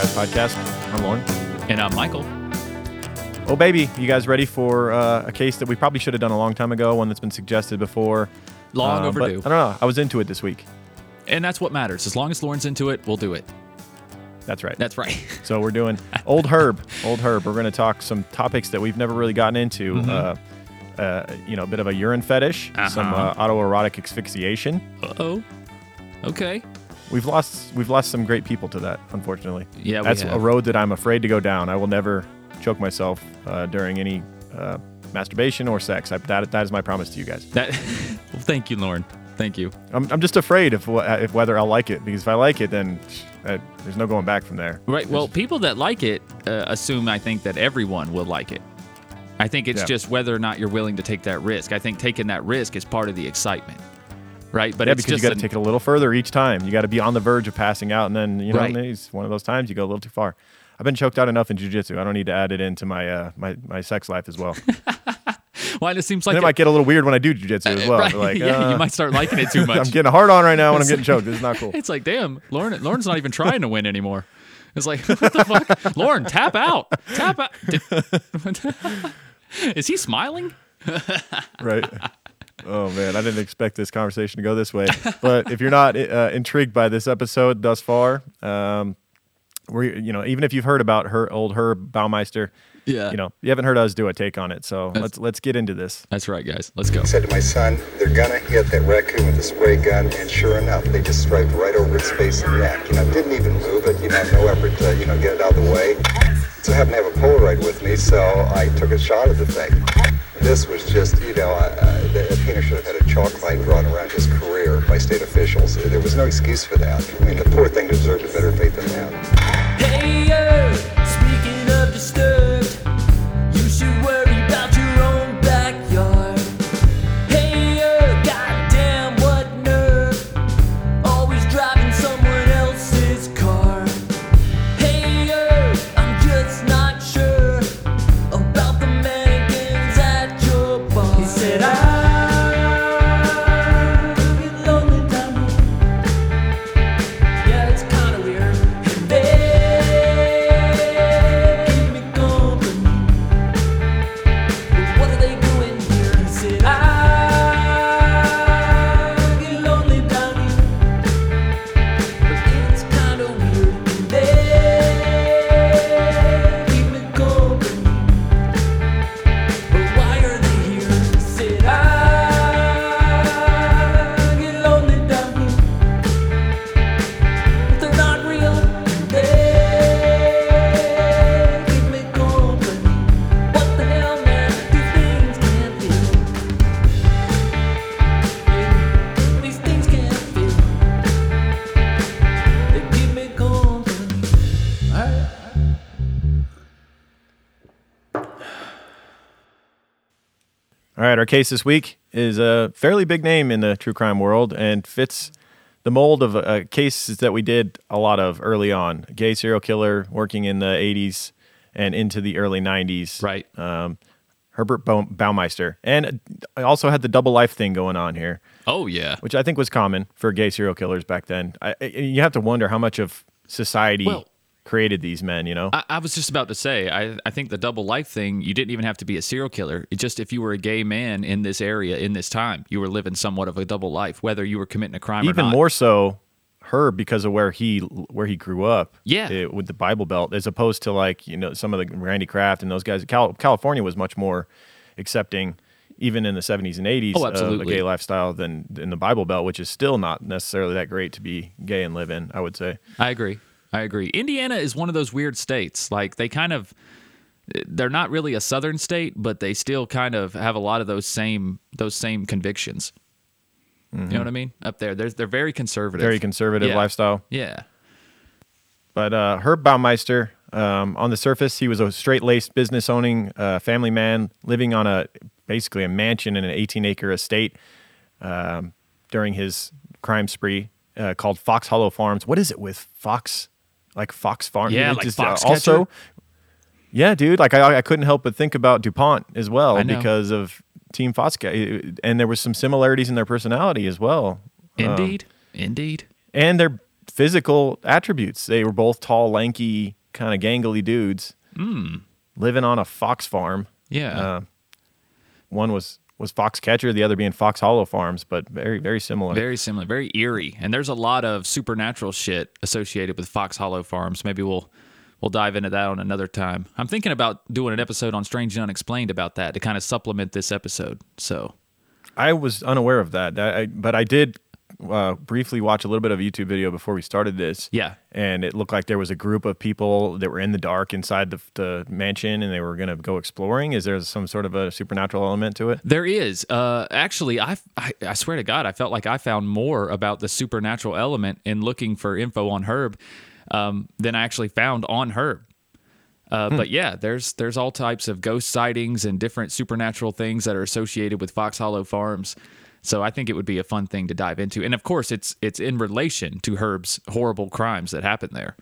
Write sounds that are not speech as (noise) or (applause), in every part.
Guys podcast. I'm Lauren. And I'm Michael. Oh, baby, you guys ready for uh, a case that we probably should have done a long time ago, one that's been suggested before? Long Uh, overdue. I don't know. I was into it this week. And that's what matters. As long as Lauren's into it, we'll do it. That's right. That's right. (laughs) So we're doing Old Herb. Old Herb. We're going to talk some topics that we've never really gotten into. Mm-hmm. Uh, uh, you know, a bit of a urine fetish, some uh, Uh-huh. autoerotic asphyxiation. Uh oh. Okay. We've lost we've lost some great people to that, unfortunately. Yeah, That's a road that I'm afraid to go down. I will never choke myself uh, during any uh, masturbation or sex. I, that, that is my promise to you guys. That. (laughs) well, thank you, Lauren. Thank you. I'm, I'm just afraid of, if whether I'll like it because if I like it, then uh, there's no going back from there. Right. Well, people that like it uh, assume, I think, that everyone will like it. I think it's Yeah. just whether or not you're willing to take that risk. I think taking that risk is part of the excitement. Right. But yeah, it's because you got to take it a little further each time. You got to be on the verge of passing out, and then you know Right. it's one of those times you go a little too far. I've been choked out enough in jujitsu. I don't need to add it into my uh, my my sex life as well. (laughs) Well, it seems like it might get a little weird when I do jujitsu as well. right. Like, (laughs) yeah, uh, you might start liking it too (laughs) much. I'm getting hard on right now when I'm getting choked. This is not cool. It's like, damn, Lauren. Lauren's not even trying to win anymore. It's like, what the fuck, Lauren? Tap out, tap out. Is he smiling? right? Oh man, I didn't expect this conversation to go this way. But if you're not uh, intrigued by this episode thus far, um, we you know even if you've heard about her old Herb Baumeister, Yeah. you know you haven't heard us do a take on it. So let's let's get into this. That's right, guys. Let's go. I said to my son, they're gonna hit that raccoon with a spray gun, and sure enough, they just striped right over its face and neck. You know, didn't even move it, you know, no effort to, you know, get it out of the way. So I happened to have a Polaroid with me, so I took a shot of the thing. This was just, you know, uh, Pena should have had a chalk line drawn around his career by state officials. There was no excuse for that. I mean, the poor thing deserved a better fate than that. Case this week is a fairly big name in the true crime world and fits the mold of uh, uh, a, a case that we did a lot of early on. Gay serial killer working in the 80s and into the early 90s. Right. Um, Herbert Baumeister. And I also had the double life thing going on here, Oh yeah. which I think was common for gay serial killers back then. I, I- you have to wonder how much of society Well- created these men, you know? I, I was just about to say, I, I think the double life thing, you didn't even have to be a serial killer. It just if you were a gay man in this area, in this time, you were living somewhat of a double life, whether you were committing a crime or even more so her because of where he where he grew up Yeah. it- with the bible belt as opposed to like you know some of the randy kraft and those guys Cal- california was much more accepting even in the 70s and 80s Oh, of a gay lifestyle than in the bible belt which is still not necessarily that great to be gay and live in i would say I agree. I agree. Indiana is one of those weird states. Like they kind of they're not really a southern state, but they still kind of have a lot of those same those same convictions. You know what I mean? Up there, they're they're very conservative. Mm-hmm. very conservative Yeah. lifestyle Yeah. But uh, Herb Baumeister, um, on the surface, he was a straight-laced, business-owning uh, family man living on a basically a mansion in an 18-acre estate um, during his crime spree uh, called Fox Hollow Farms. What is it with Fox? Like Fox Farm? Yeah, like just, uh, also, yeah, dude. Like I, I couldn't help but think about Dupont as well because of Team Foxca, and there was some similarities in their personality as well. Um, Indeed. Indeed. and they're physical attributes. They were both tall, lanky, kind of gangly dudes living on a fox farm. Yeah. Uh, one was was Foxcatcher, the other being Fox Hollow Farms, but very very similar. Very similar, very eerie, and there's a lot of supernatural shit associated with Fox Hollow Farms. Maybe we'll we'll dive into that on another time. I'm thinking about doing an episode on Strange and Unexplained about that to kind of supplement this episode. So I was unaware of that, I, but I did uh, briefly watch a little bit of a YouTube video before we started this. Yeah. and it looked like there was a group of people that were in the dark inside the, the mansion, and they were going to go exploring. Is there some sort of a supernatural element to it? there is uh, actually, I, I I swear to God, I felt like I found more about the supernatural element in looking for info on Herb um, than I actually found on Herb. Uh, But yeah, there's there's all types of ghost sightings and different supernatural things that are associated with Fox Hollow Farms. So I think it would be a fun thing to dive into, and of course, it's it's in relation to Herb's horrible crimes that happened there.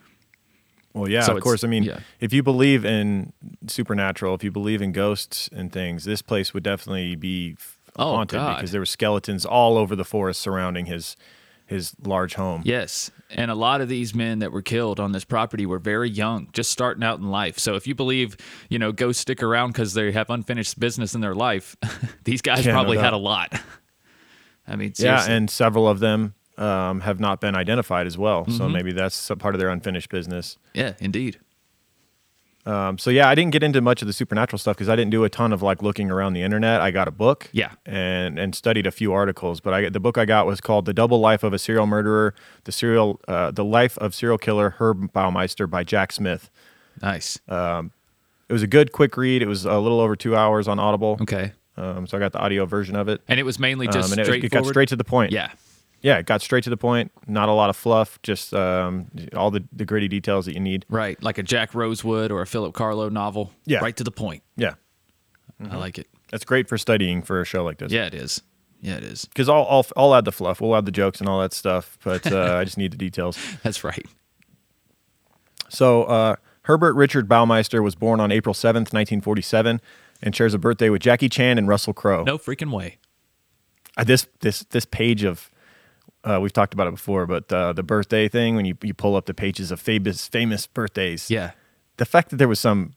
Well, yeah, So of course. I mean, yeah. if you believe in supernatural, if you believe in ghosts and things, this place would definitely be Oh, haunted God. because there were skeletons all over the forest surrounding his his large home. Yes. And a lot of these men that were killed on this property were very young, just starting out in life. So if you believe, you know, ghosts stick around because they have unfinished business in their life, (laughs) these guys Yeah, no probably had a lot. (laughs) I mean, Yeah, and several of them um, have not been identified as well. Mm-hmm. So maybe that's a part of their unfinished business. yeah, indeed. Um, so yeah, I didn't get into much of the supernatural stuff because I didn't do a ton of like looking around the internet. I got a book, Yeah. and and studied a few articles. But I the book I got was called "The Double Life of a Serial Murderer: The Serial uh, The Life of Serial Killer Herb Baumeister" by Jack Smith. Nice. It was a good, quick read. It was a little over two hours on Audible. okay. Um, so I got the audio version of it. And it was mainly Um, just and it, it got straight to the point. yeah. yeah, it got straight to the point. Not a lot of fluff. Just um, all the, the gritty details that you need. Right. Like a Jack Rosewood or a Philip Carlo novel. Yeah. Right to the point. Yeah, I like it. that's great for studying for a show like this. Yeah, it is. Yeah, it is. because I'll, I'll I'll add the fluff. We'll add the jokes and all that stuff. But uh, (laughs) I just need the details. (laughs) That's right. So uh, Herbert Richard Baumeister was born on April seventh, nineteen forty seven, and shares a birthday with Jackie Chan and Russell Crowe. No freaking way. Uh, this this this page of uh, we've talked about it before, but uh, the birthday thing when you you pull up the pages of famous famous birthdays. Yeah. the fact that there was some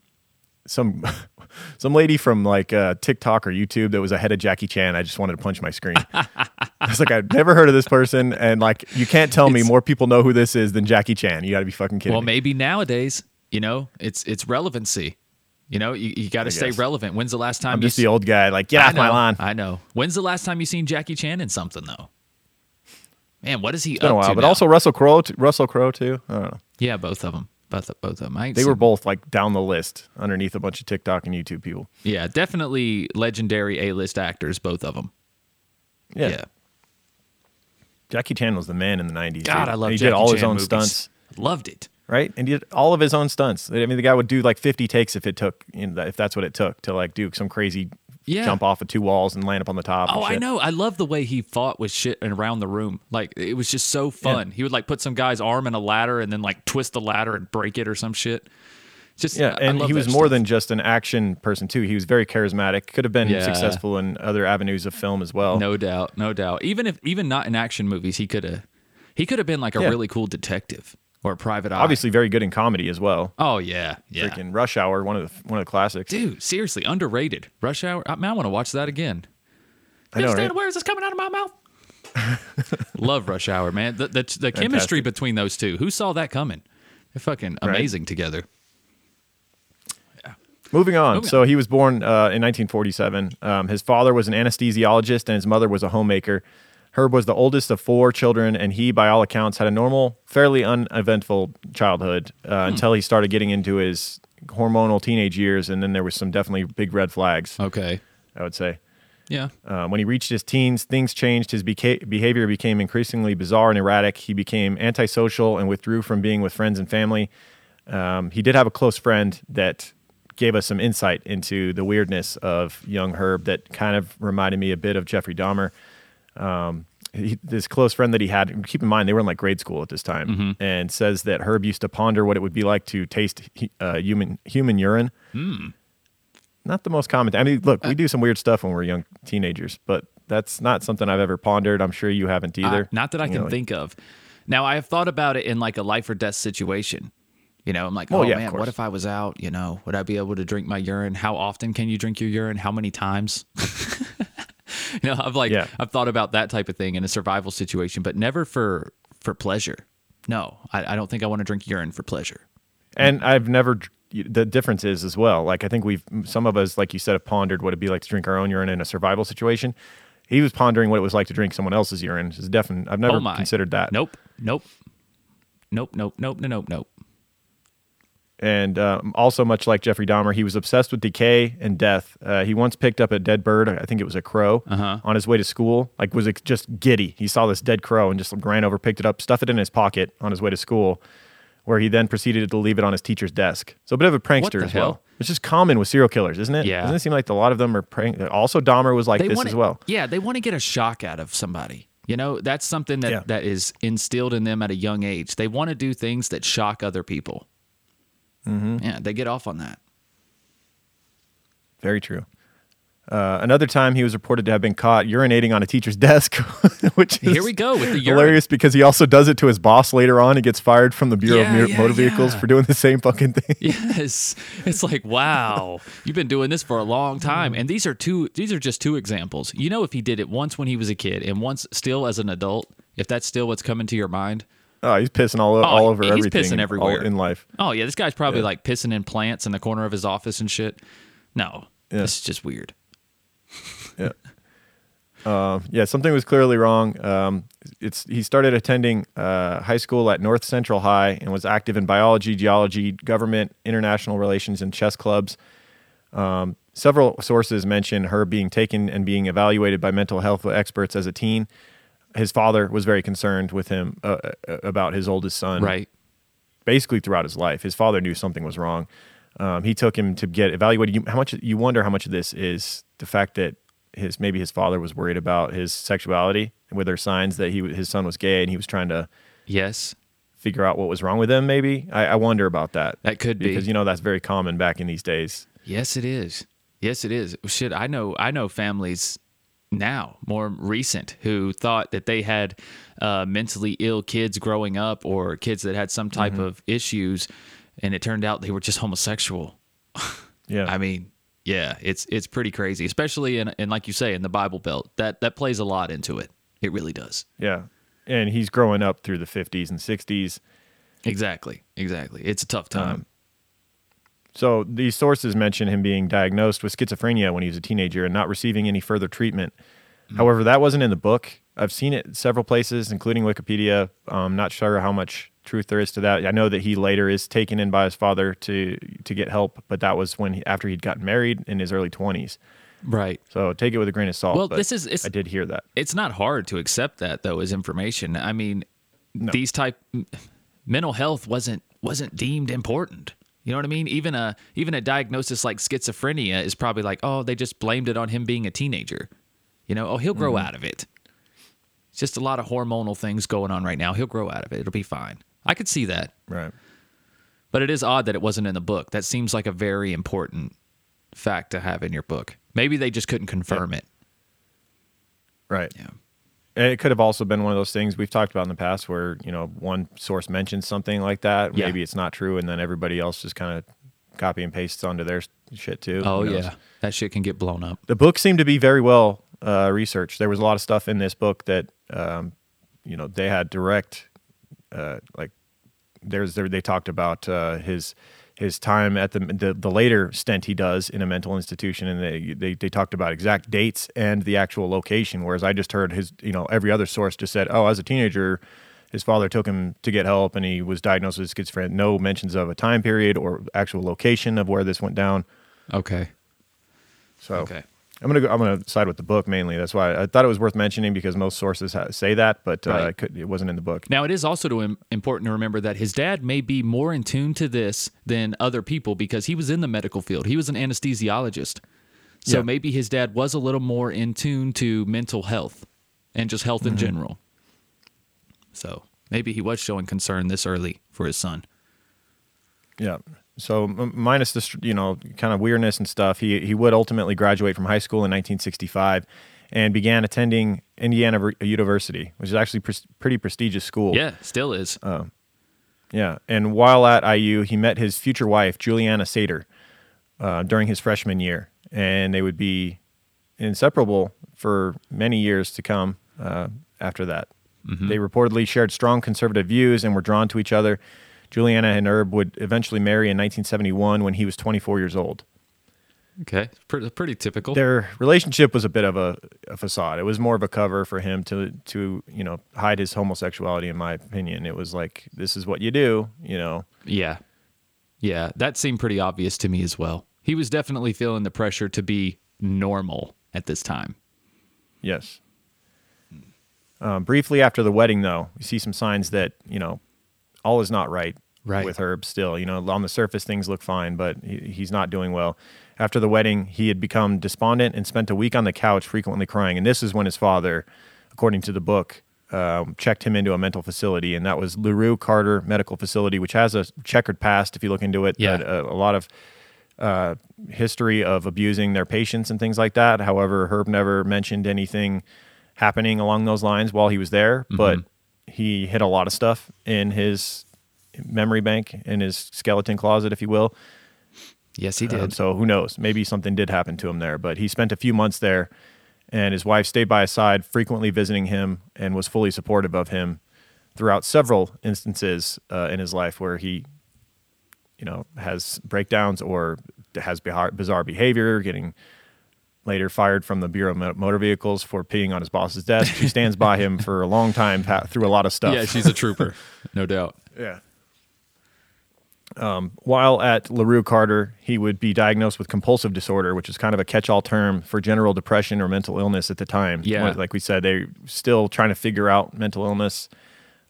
some (laughs) some lady from like uh, TikTok or YouTube that was ahead of Jackie Chan, I just wanted to punch my screen. (laughs) I was like, I've never heard of this person, and like, you can't tell me more people know who this is than Jackie Chan. You got to be fucking kidding Well, me. maybe nowadays, you know, it's it's relevancy. You know, you, you got to stay guess. relevant. When's the last time I'm just the old guy. Like, get I off my lawn. I know. When's the last time you seen Jackie Chan in something though? Man, what is he It's been up a while, but now? also Russell Crowe. t- Russell Crowe too. I don't know. yeah, both of them, both both of them. I They were both like down the list underneath a bunch of TikTok and YouTube people. yeah, definitely legendary A-list actors, both of them. Yeah. Yeah. Jackie Chan was the man in the 90s. God, dude. I love. He Jackie did all his Chan own movies. stunts. Loved it. Right? And he did all of his own stunts. I mean, the guy would do like 50 takes if it took, you know, if that's what it took to like do some crazy Yeah. jump off of two walls and land up on the top. Oh, I know. I love the way he fought with shit and around the room. Like it was just so fun. He would like put some guy's arm in a ladder and then like twist the ladder and break it or some shit. Just Yeah, and he was more stuff. than just an action person too. He was very charismatic. Could have been Yeah. successful in other avenues of film as well. No doubt, no doubt. Even if even not in action movies, he could have he could have been like a Yeah. really cool detective or private eye. Obviously, very good in comedy as well. Oh yeah, yeah. Freaking Rush Hour, one of the one of the classics. Dude, seriously, underrated. Rush Hour. I, man, I want to watch that again. I know, Understand right? where is this coming out of my mouth? (laughs) Love Rush Hour, man. The the, the chemistry between those two. Who saw that coming? They're fucking Right. amazing together. Moving on. Moving so he was born uh, in 1947. Um, his father was an anesthesiologist and his mother was a homemaker. Herb was the oldest of four children, and he, by all accounts, had a normal, fairly uneventful childhood Hmm. uh, until he started getting into his hormonal teenage years, and then there was some definitely big red flags. Okay. I would say. Yeah. Um, when he reached his teens, things changed. His beca- behavior became increasingly bizarre and erratic. He became antisocial and withdrew from being with friends and family. Um, he did have a close friend that gave us some insight into the weirdness of young Herb that kind of reminded me a bit of Jeffrey Dahmer. Um, he, this close friend that he had, keep in mind, they were in like grade school at this time, and says that Herb used to ponder what it would be like to taste uh, human human urine not the most common. I mean, look, we do some weird stuff when we're young teenagers, but that's not something I've ever pondered. I'm sure you haven't either. Uh, not that I You can know, think of. Now I have thought about it in like a life or death situation. You know, I'm like, Well, oh yeah, man, what if I was out? You know, would I be able to drink my urine? How often can you drink your urine? How many times? (laughs) (laughs) you know, I've like Yeah. I've thought about that type of thing in a survival situation, but never for for pleasure. No, I, I don't think I want to drink urine for pleasure. And I've never. The difference is as well. Like I think we've some of us, like you said, have pondered what it'd be like to drink our own urine in a survival situation. He was pondering what it was like to drink someone else's urine. It's definitely. I've never oh considered that. Nope, nope, nope, nope, nope, nope, nope, nope. And um, also, much like Jeffrey Dahmer, he was obsessed with decay and death. Uh, he once picked up a dead bird, I think it was a crow, Uh-huh. on his way to school. Like, was just giddy. He saw this dead crow and just ran over, picked it up, stuffed it in his pocket on his way to school, where he then proceeded to leave it on his teacher's desk. So, a bit of a prankster as hell? well. It's just common with serial killers, isn't it? Yeah. Doesn't it seem like a lot of them are prank? Also, Dahmer was like this wanna, as well. Yeah, they want to get a shock out of somebody. You know, that's something that, Yeah. that is instilled in them at a young age. They want to do things that shock other people. Mm-hmm. Yeah, they get off on that. Very true. Uh, another time, he was reported to have been caught urinating on a teacher's desk, (laughs) which is Here we go with the urine. hilarious because he also does it to his boss later on. He gets fired from the Bureau Yeah, of yeah, Motor Vehicles yeah. for doing the same fucking thing. (laughs) Yes, it's like wow, you've been doing this for a long time, and these are two. These are just two examples. You know, if he did it once when he was a kid and once still as an adult, if that's still what's coming to your mind. Oh, he's pissing all, o- all over he's everything He's pissing everywhere. in life. Oh yeah, this guy's probably Yeah. like pissing in plants in the corner of his office and shit. No, Yeah. this is just weird. (laughs) Yeah, Yeah, something was clearly wrong. Um, it's he started attending uh, high school at North Central High and was active in biology, geology, government, international relations, and chess clubs. Um, several sources mention Herb being taken and being evaluated by mental health experts as a teen. His father was very concerned with him uh, uh, about his oldest son. Right. basically throughout his life. His father knew something was wrong. Um, he took him to get evaluated. You, how much you wonder how much of this is the fact that his maybe his father was worried about his sexuality, were there signs that he his son was gay and he was trying to Yes, figure out what was wrong with him? Maybe I, I wonder about that. That could be. because you know that's very common back in these days. Yes, it is. Yes, it is. Shit, I know. I know families now, more recent, who thought that they had uh, mentally ill kids growing up, or kids that had some type Mm-hmm. of issues, and it turned out they were just homosexual. (laughs) Yeah, I mean, yeah, it's it's pretty crazy, especially in and like you say in the Bible Belt. That that plays a lot into it. It really does. yeah, and he's growing up through the fifties and sixties. Exactly. Exactly. It's a tough Um, time. So these sources mention him being diagnosed with schizophrenia when he was a teenager and not receiving any further treatment. Hmm. However, that wasn't in the book. I've seen it several places, including Wikipedia. I'm not sure how much truth there is to that. I know that he later is taken in by his father to to get help, but that was when he, after he'd gotten married in his early 20s. right. So take it with a grain of salt. Well, but this is- it's- I did hear that. it's not hard to accept that though as information. I mean, these type mental health wasn't wasn't deemed important. You know what I mean? Even a even a diagnosis like schizophrenia is probably like, oh, they just blamed it on him being a teenager. You know, oh, he'll grow mm-hmm. out of it. It's just a lot of hormonal things going on right now. He'll grow out of it. It'll be fine. I could see that. Right. But it is odd that it wasn't in the book. That seems like a very important fact to have in your book. Maybe they just couldn't confirm it. Right. Yeah. It could have also been one of those things we've talked about in the past where, you know, one source mentions something like that. Yeah. Maybe it's not true. And then everybody else just kind of copy and pastes onto their shit too. Oh yeah. That shit can get blown up. The book seemed to be very well uh, researched. There was a lot of stuff in this book that, um, you know, they had direct, uh, like, there's there they talked about uh, his his time at the, the the later stint he does in a mental institution, and they, they they talked about exact dates and the actual location. Whereas I just heard his, you know, every other source just said, oh, as a teenager. His father took him to get help, and he was diagnosed with schizophrenia. No mentions of a time period or actual location of where this went down. Okay. So Okay. I'm gonna go, I'm gonna side with the book mainly. That's why I thought it was worth mentioning because most sources ha- say that, but uh, Right. it, could, it wasn't in the book. Now, it is also to im- important to remember that his dad may be more in tune to this than other people because he was in the medical field. He was an anesthesiologist. So Yeah. maybe his dad was a little more in tune to mental health and just health Mm-hmm. in general. So maybe he was showing concern this early for his son. Yeah. So m- minus the str- you know kind of weirdness and stuff, he he would ultimately graduate from high school in 1965, and began attending Indiana Ver- University, which is actually pres- pretty prestigious school. Yeah, still is. Yeah, and while at IU, he met his future wife, Juliana Saiter, uh, during his freshman year, and they would be inseparable for many years to come uh, after that. They reportedly shared strong conservative views and were drawn to each other. Juliana and Herb would eventually marry in 1971 when he was 24 years old. okay, pretty, pretty typical. Their relationship was a bit of a, a facade. It was more of a cover for him to to you know hide his homosexuality. In my opinion, it was like this is what you do. You know, Yeah. Yeah, that seemed pretty obvious to me as well. He was definitely feeling the pressure to be normal at this time. Yes. Um, briefly after the wedding, though, we see some signs that you know all is not right, Right. with Herb. Still, you know, on the surface things look fine, but he, he's not doing well. After the wedding, he had become despondent and spent a week on the couch, frequently crying. And this is when his father, according to the book, um, checked him into a mental facility, and that was Larue Carter Medical Facility, which has a checkered past. If you look into it, Yeah. a, a lot of uh, history of abusing their patients and things like that. However, Herb never mentioned anything happening along those lines while he was there, but he hid a lot of stuff in his memory bank, in his skeleton closet, if you will. Yes, he Um, did. so who knows? Maybe something did happen to him there, but he spent a few months there, and his wife stayed by his side, frequently visiting him, and was fully supportive of him throughout several instances uh, in his life where he, you know, has breakdowns or has bizarre behavior, getting later fired from the Bureau of Motor Vehicles for peeing on his boss's desk. She stands by him for a long time through a lot of stuff. yeah, she's a trooper, (laughs) no doubt. Yeah. Um, while at LaRue Carter, he would be diagnosed with compulsive disorder, which is kind of a catch all term for general depression or mental illness at the time. Yeah. Like- Like we said, they're still trying to figure out mental illness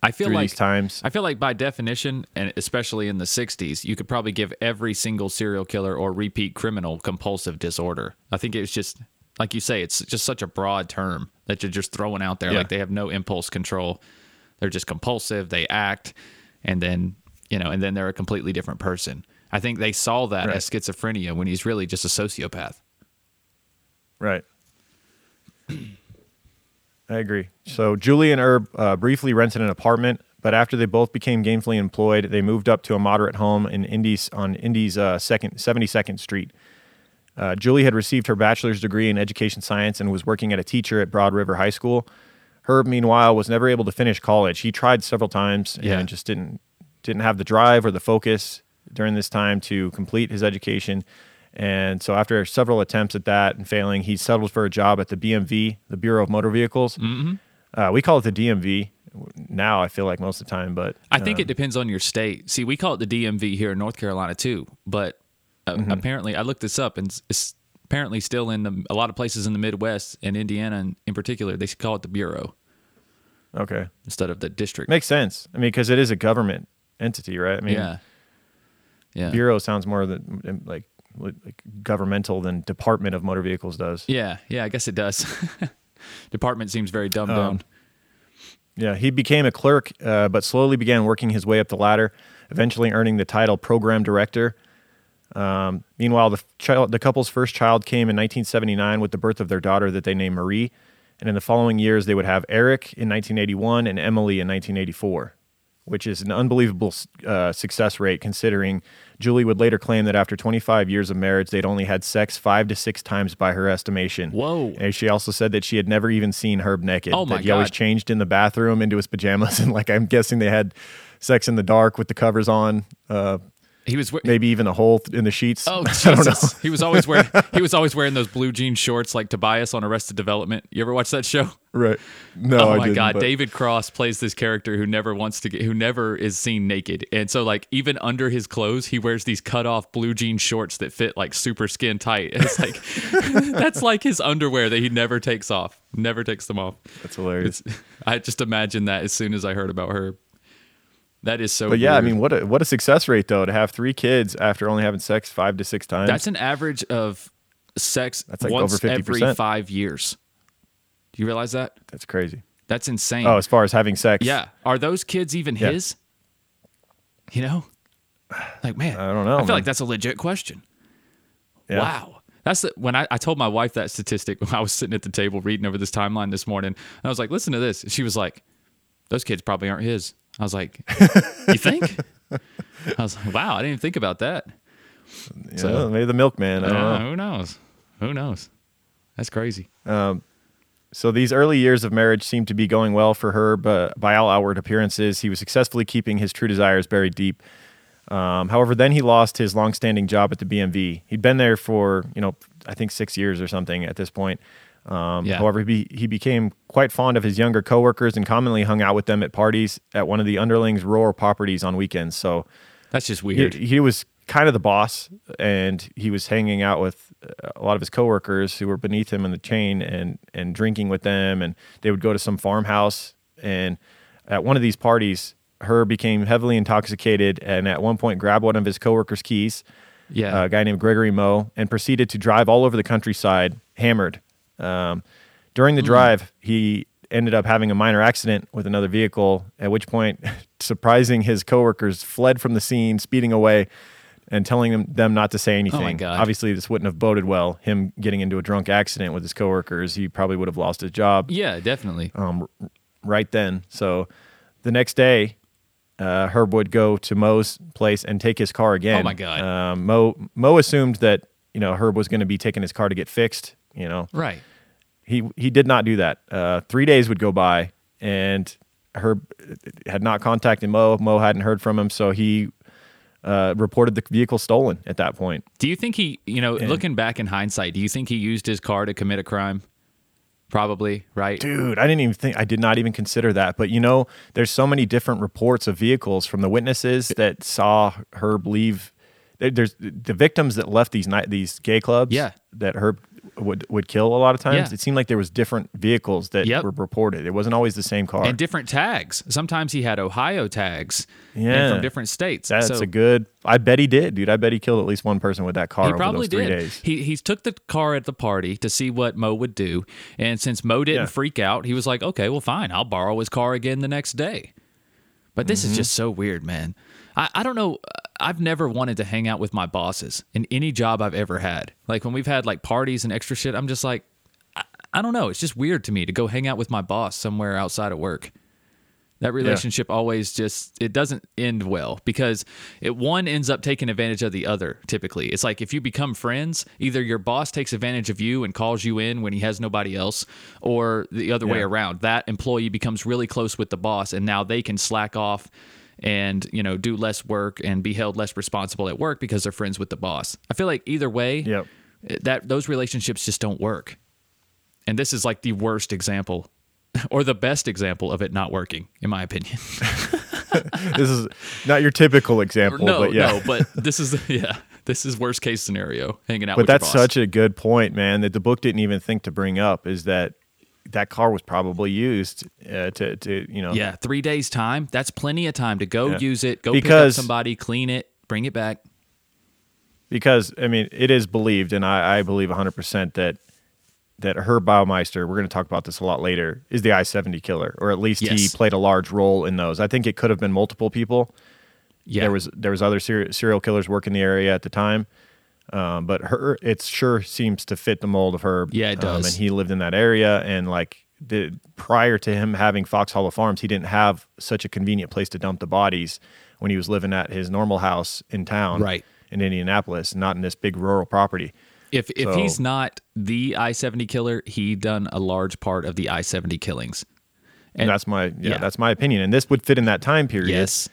I feel like these times. I feel like by definition, and especially in the '60s, you could probably give every single serial killer or repeat criminal compulsive disorder. I think it's just like you say, it's just such a broad term that you're just throwing out there. Yeah. Like they have no impulse control; they're just compulsive. They act, and then you know, and then they're a completely different person. I think they saw that Right. as schizophrenia when he's really just a sociopath. Right. I agree. So Julie and Herb uh, briefly rented an apartment, but after they both became gainfully employed, they moved up to a moderate home in Indy's on Indy's uh, second seventy second Street. Uh, Julie had received her bachelor's degree in education science and was working at a teacher at Broad Ripple High School. Herb, meanwhile, was never able to finish college. He tried several times Yeah. and just didn't didn't have the drive or the focus during this time to complete his education. And so, after several attempts at that and failing, he settled for a job at the BMV, the Bureau of Motor Vehicles. Mm-hmm. Uh, we call it the DMV now. I feel like most of the time, but I think uh, it depends on your state. See, we call it the DMV here in North Carolina too, but uh, Mm-hmm. apparently, I looked this up, and it's- it's apparently still in the, a lot of places in the Midwest and Indiana, in, in particular, they call it the bureau okay, instead of the district. makes sense. I mean, because it is a government entity, right? I mean, yeah, yeah, Bureau sounds more than like like governmental than Department of Motor Vehicles does. yeah, yeah. I guess it does. (laughs) Department seems very dumbed Um, down. Yeah, he became a clerk, uh, but slowly began working his way up the ladder, eventually earning the title program director. Um, meanwhile, the child, the couple's first child came in 1979 with the birth of their daughter that they named Marie, and in the following years they would have Eric in 1981 and Emily in 1984, which is an unbelievable uh, success rate considering Julie would later claim that after 25 years of marriage they'd only had sex five to six times by her estimation. Whoa. And she also said that she had never even seen Herb naked. Oh, my that he always changed in the bathroom into his pajamas, (laughs) and like I'm guessing they had sex in the dark with the covers on, uh, He was maybe even a hole in the sheets. Oh (laughs) I don't know. Jesus! he was always wearing he was always wearing those blue jean shorts like Tobias on Arrested Development. You ever watch that show? Right? No, oh my god, but- David Cross plays this character who never wants to get who never is seen naked. And so like even under his clothes, he wears these cut off blue jean shorts that fit like super skin tight. (laughs) It's like (laughs) that's like his underwear that he never takes off. Never takes them off. That's hilarious. It's I just imagined that as soon as I heard about her. That is so But yeah, I mean, what a what a success rate though to have three kids after only having sex five to six times. That's an average of sex That's like once over 50%. every five years. Do you realize that? That's crazy. That's insane. Oh, as far as having sex, yeah. Are those kids even Yeah. his? You know? Like, man. I don't know, I feel man. like that's a legit question. Yeah. Wow. That's the, when I, I told my wife that statistic when I was sitting at the table reading over this timeline this morning. And I was like, listen to this. She was like, those kids probably aren't his. I was like, (laughs) you think? I was like, wow, I didn't even think about that. So So- maybe the milkman. I don't Uh, know. who knows? Who knows? That's crazy. So these early years of marriage seemed to be going well for her, but by all outward appearances, he was successfully keeping his true desires buried deep. Um, however, then he lost his longstanding job at the BMV. He'd been there for, you know, I think six years or something at this point. Um, Yeah. However, he, he became quite fond of his younger coworkers and commonly hung out with them at parties at one of the underlings' rural properties on weekends. So That's just weird. he was kind of the boss and he was hanging out with uh, a lot of his coworkers who were beneath him in the chain and and drinking with them and they would go to some farmhouse and at one of these parties Herb became heavily intoxicated and at one point grabbed one of his coworkers keys Yeah. a guy named Gregory Moe and proceeded to drive all over the countryside hammered um, during the drive he ended up having a minor accident with another vehicle at which point (laughs) surprising his coworkers fled from the scene speeding away and telling them, them not to say anything. Oh my God. Obviously, this wouldn't have boded well. Him getting into a drunk accident with his coworkers, he probably would have lost his job yeah, definitely. um, right then. So the next day, uh, Herb would go to Mo's place and take his car again. Oh, my God. Um, Mo Mo assumed that you know Herb was going to be taking his car to get fixed. You know, right. He he did not do that. Uh, three days would go by, and Herb had not contacted Mo. Mo hadn't heard from him, so he uh, reported the vehicle stolen at that point. Do you think he, you know, looking back in hindsight, do you think he used his car to commit a crime? Probably, right? Dude, I didn't even think I did not even consider that. But you know, there's so many different reports of vehicles from the witnesses that saw Herb leave. There's the victims that left these night these gay clubs. Yeah. that Herb would would kill a lot of times. Yeah. It seemed like there was different vehicles that Yep. were reported. It wasn't always the same car. And different tags. Sometimes he had Ohio tags. and Yeah. from different states. That's so a good. I bet he did, dude. I bet he killed at least one person with that car he over probably did. days. He he took the car at the party to see what Mo would do, and since Mo didn't Yeah. freak out, he was like, "Okay, well, fine, I'll borrow his car again the next day." But this Mm-hmm. is just so weird, man. I, I don't know. I've never wanted to hang out with my bosses in any job I've ever had. Like when we've had like parties and extra shit, I'm just like, I, I don't know. It's just weird to me to go hang out with my boss somewhere outside of work. That relationship always just it doesn't end well because it one ends up taking advantage of the other typically. It's like if you become friends, either your boss takes advantage of you and calls you in when he has nobody else or the other way around. That employee becomes really close with the boss and now they can slack off and, you know, do less work and be held less responsible at work because they're friends with the boss. I feel like either way, Yep. Eh, that those relationships just don't work. And this is like the worst example (laughs) or the best example of it not working, in my opinion. (laughs) this is not your typical example, no, but yeah. no, but this is (laughs) yeah, this is worst case scenario. Hanging out but that's such a good point, man. That the book didn't even think to bring up is that that car was probably used uh, to to you know yeah, three days time. That's plenty of time to go Yeah. use it, go Because- pick up somebody, clean it, bring it back. because I mean it is believed, and I, I believe 100 percent that that Herb Baumeister, we're going to talk about this a lot later, is the I 70 killer, or at least he played a large role in those. I think it could have been multiple people. Yeah, There was there was other ser- serial killers working the area at the time, um, but her it sure seems to fit the mold of her. Yeah, it Um, does. and he lived in that area, and like the prior to him having Fox Hollow Farms, he didn't have such a convenient place to dump the bodies when he was living at his normal house in town, Right. in Indianapolis, not in this big rural property. if if so- he's not the I seventy killer, he done a large part of the I seventy killings. And that's my yeah, yeah. that's my opinion, and this would fit in that time period. Yes,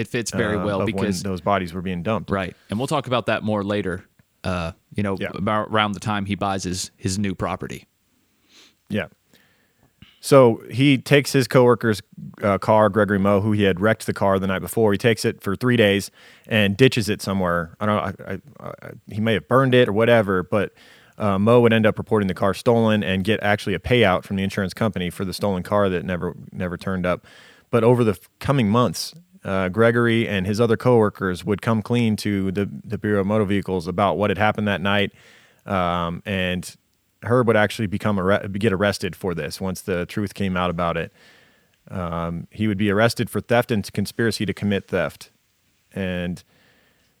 it fits very uh, well because those bodies were being dumped. right, and we'll talk about that more later. Uh, you know, Yeah. about around the time he buys his his new property. Yeah. So he takes his coworker's uh, car, Gregory Moe, who he had wrecked the car the night before. He takes it for three days and ditches it somewhere. I don't know. I, I, I, he may have burned it or whatever, but uh, Moe would end up reporting the car stolen and get actually a payout from the insurance company for the stolen car that never never turned up. But over the coming months, uh, Gregory and his other coworkers would come clean to the the Bureau of Motor Vehicles about what had happened that night, um, and Herb would actually become arre- get arrested for this once the truth came out about it. Um, he would be arrested for theft and conspiracy to commit theft, and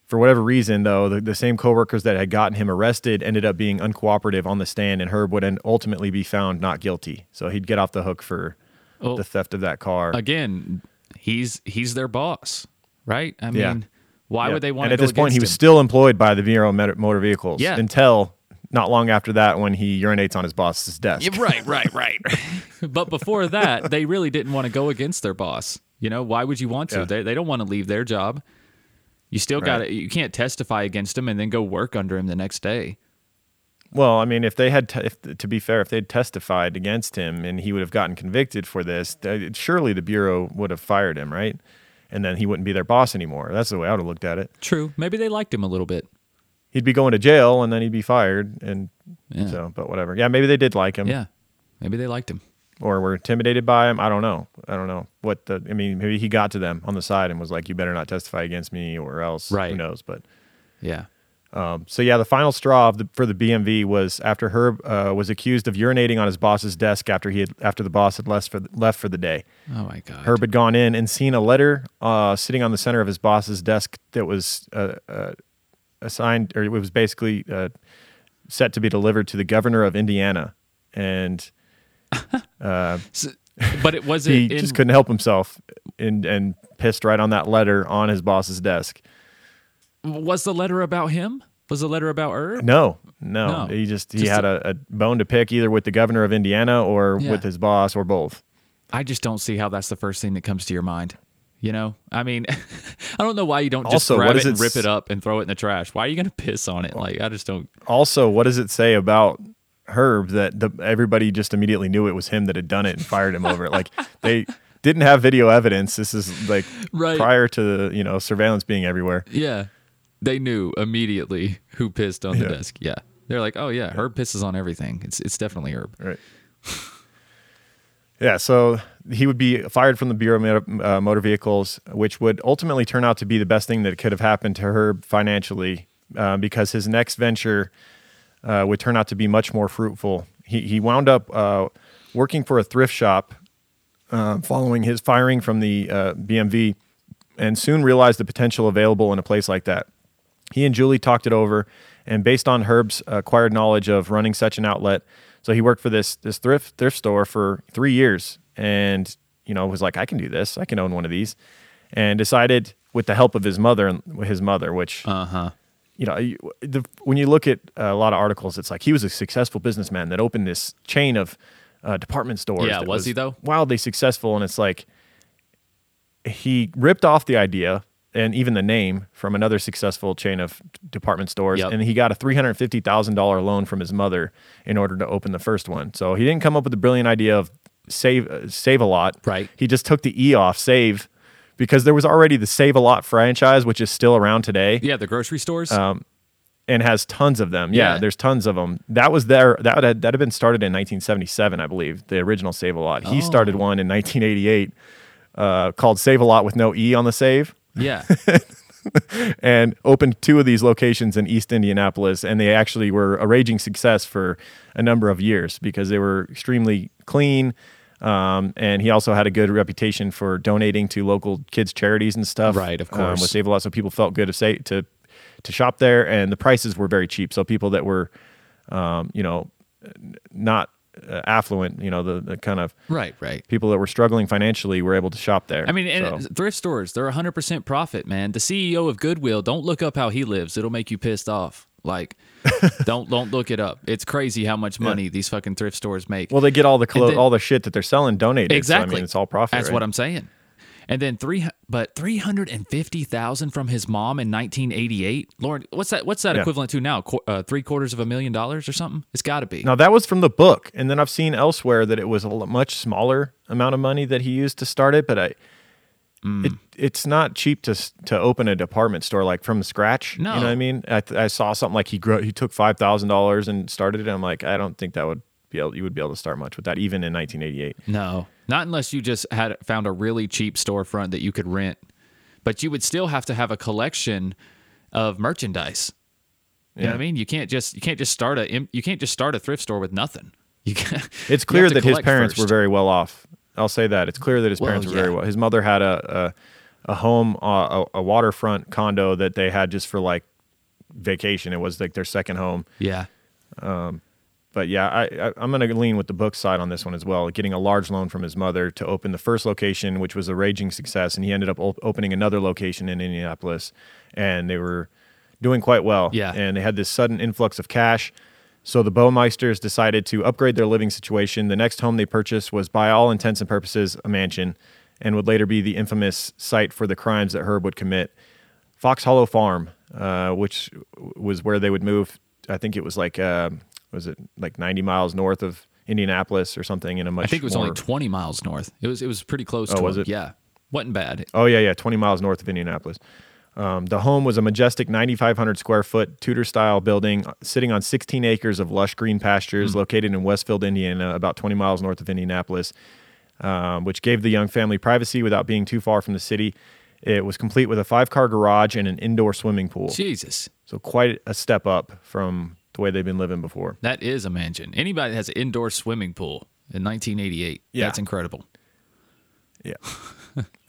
for whatever reason, though, the, the same coworkers that had gotten him arrested ended up being uncooperative on the stand, and Herb would ultimately be found not guilty. So he'd get off the hook for Well, the theft of that car. Again, he's he's their boss, right? I mean, Yeah. why Yeah. would they want And to at this point, he against was him? still employed by the Bureau Motor- Vehicles Yeah. until not long after that when he urinates on his boss's desk. Yeah, right, right, right. (laughs) but before that, they really didn't want to go against their boss. You know, why would you want to? Yeah. They, they don't want to leave their job. You still got Right. to, you can't testify against him and then go work under him the next day. Well, I mean, if they had, te- if, to be fair, if they'd testified against him and he would have gotten convicted for this, th- surely the bureau would have fired him, right? And then he wouldn't be their boss anymore. That's the way I would have looked at it. True. Maybe they liked him a little bit. He'd be going to jail and then he'd be fired, and Yeah. so. But whatever. Yeah, maybe they did like him, Yeah. Maybe they liked him. or were intimidated by him. I don't know. I don't know what the. I mean, maybe he got to them on the side and was like, "You better not testify against me, or else." Right. Who knows? But Yeah. Um, so yeah, the final straw of the, for the BMV was after Herb uh, was accused of urinating on his boss's desk after he had after the boss had left for the, left for the day. Oh my God. Herb had gone in and seen a letter uh, sitting on the center of his boss's desk that was uh, uh, assigned, or it was basically uh, set to be delivered to the governor of Indiana, and (laughs) S- but it (laughs) was he in, just couldn't help himself and and pissed right on that letter on his boss's desk. Was the letter about him? Was the letter about Herb? No, no, No. he just he Just had a, a bone to pick either with the governor of Indiana or Yeah. with his boss or both. I just don't see how that's the first thing that comes to your mind. You know, I mean, (laughs) I don't know why you don't just Also, grab it and it rip s- it up and throw it in the trash. Why are you going to piss on it? Like, I just don't. Also, what does it say about Herb that the, everybody just immediately knew it was him that had done it and fired him over it? Like (laughs) they didn't have video evidence. This is like Right. prior to you know surveillance being everywhere. Yeah, they knew immediately who pissed on the Yeah. desk. Yeah, they're like, oh yeah, Herb pisses on everything. It's it's definitely Herb. Right. Yeah, so he would be fired from the Bureau of Motor, uh, Motor Vehicles, which would ultimately turn out to be the best thing that could have happened to Herb financially, uh, because his next venture uh, would turn out to be much more fruitful. He he wound up uh, working for a thrift shop uh, following his firing from the uh, BMV, and soon realized the potential available in a place like that. He and Julie talked it over, and based on Herb's acquired knowledge of running such an outlet, so he worked for this this thrift thrift store for three years, and you know was like, I can do this, I can own one of these, and decided with the help of his mother and his mother, which Uh huh. you know, you- the, when you look at a lot of articles, it's like he was a successful businessman that opened this chain of uh, department stores. Yeah, that was he, though? Wildly successful, and it's like he ripped off the idea and even the name from another successful chain of department stores, Yep. and he got a three hundred fifty thousand dollar loan from his mother in order to open the first one. So he didn't come up with the brilliant idea of save uh, save a lot. Right. He just took the e off save. Because there was already the Save a Lot franchise, which is still around today Yeah, the grocery stores. and has tons of them. Yeah, Yeah. there's tons of them. That was there. That had that had been started in 1977, I believe. The original Save a Lot. He started Oh. one in 1988 uh, called Save a Lot with no e on the save, yeah. (laughs) and opened two of these locations in East Indianapolis. And they actually were a raging success for a number of years because they were extremely clean. Um, and he also had a good reputation for donating to local kids charities and stuff. Right, of um, course. with Save a Lot, so people felt good to say to to shop there, and the prices were very cheap. So people that were, um, you know, not uh, affluent, you know, the, the kind of right. Right. people that were struggling financially were able to shop there. I mean, and So- thrift stores, they're 100% profit, man. The CEO of Goodwill, don't look up how he lives. It'll make you pissed off. Like, (laughs) don't don't look it up. It's crazy how much money these fucking thrift stores make. well, they get all the clo- then- all the shit that they're selling donated. exactly. So, I mean, it's all profit. That's right? what I'm saying. And then three, but three hundred and fifty thousand from his mom in 1988. Lauren, what's that? What's that Yeah. equivalent to now? Qu- uh, three quarters of a million dollars or something? It's got to be. Now that was from the book, and then I've seen elsewhere that it was a much smaller amount of money that he used to start it. But I, Mm. it, it's not cheap to to open a department store like from scratch. you know No. what I mean. I, th- I saw something like he grew, he took five thousand dollars and started it. I'm like, I don't think that would be able you would be able to start much with that even in 1988. No, not unless you just had found a really cheap storefront that you could rent. But you would still have to have a collection of merchandise. You know Yeah. what I mean? You can't just you can't just start a you can't just start a thrift store with nothing. (laughs) You can, It's clear that his parents first. were very well off. I'll say that it's clear that his Well, parents were very well. His mother had a a home, uh, a, a waterfront condo that they had just for like vacation. It was like their second home. Yeah. But yeah, I, I, I'm going to lean with the book side on this one as well. Getting a large loan from his mother to open the first location, which was a raging success, and he ended up op- opening another location in Indianapolis, and they were doing quite well. Yeah. and they had this sudden influx of cash. So the Baumeisters decided to upgrade their living situation. The next home they purchased was, by all intents and purposes, a mansion, and would later be the infamous site for the crimes that Herb would commit. Fox Hollow Farm, uh, which was where they would move. I think it was like, uh, was it like 90 miles north of Indianapolis or something in a much I think it was more, only 20 miles north. It was it was pretty close Oh, to was it? Yeah. Wasn't bad. Oh yeah, yeah, 20 miles north of Indianapolis. Um, the home was a majestic 9,500 square foot Tudor style building sitting on 16 acres of lush green pastures located in Westfield, Indiana, about 20 miles north of Indianapolis, um, which gave the young family privacy without being too far from the city. It was complete with a five car garage and an indoor swimming pool. Jesus. So quite a step up from the way they've been living before. That is a mansion. Anybody that has an indoor swimming pool in 1988. Yeah. That's incredible. Yeah.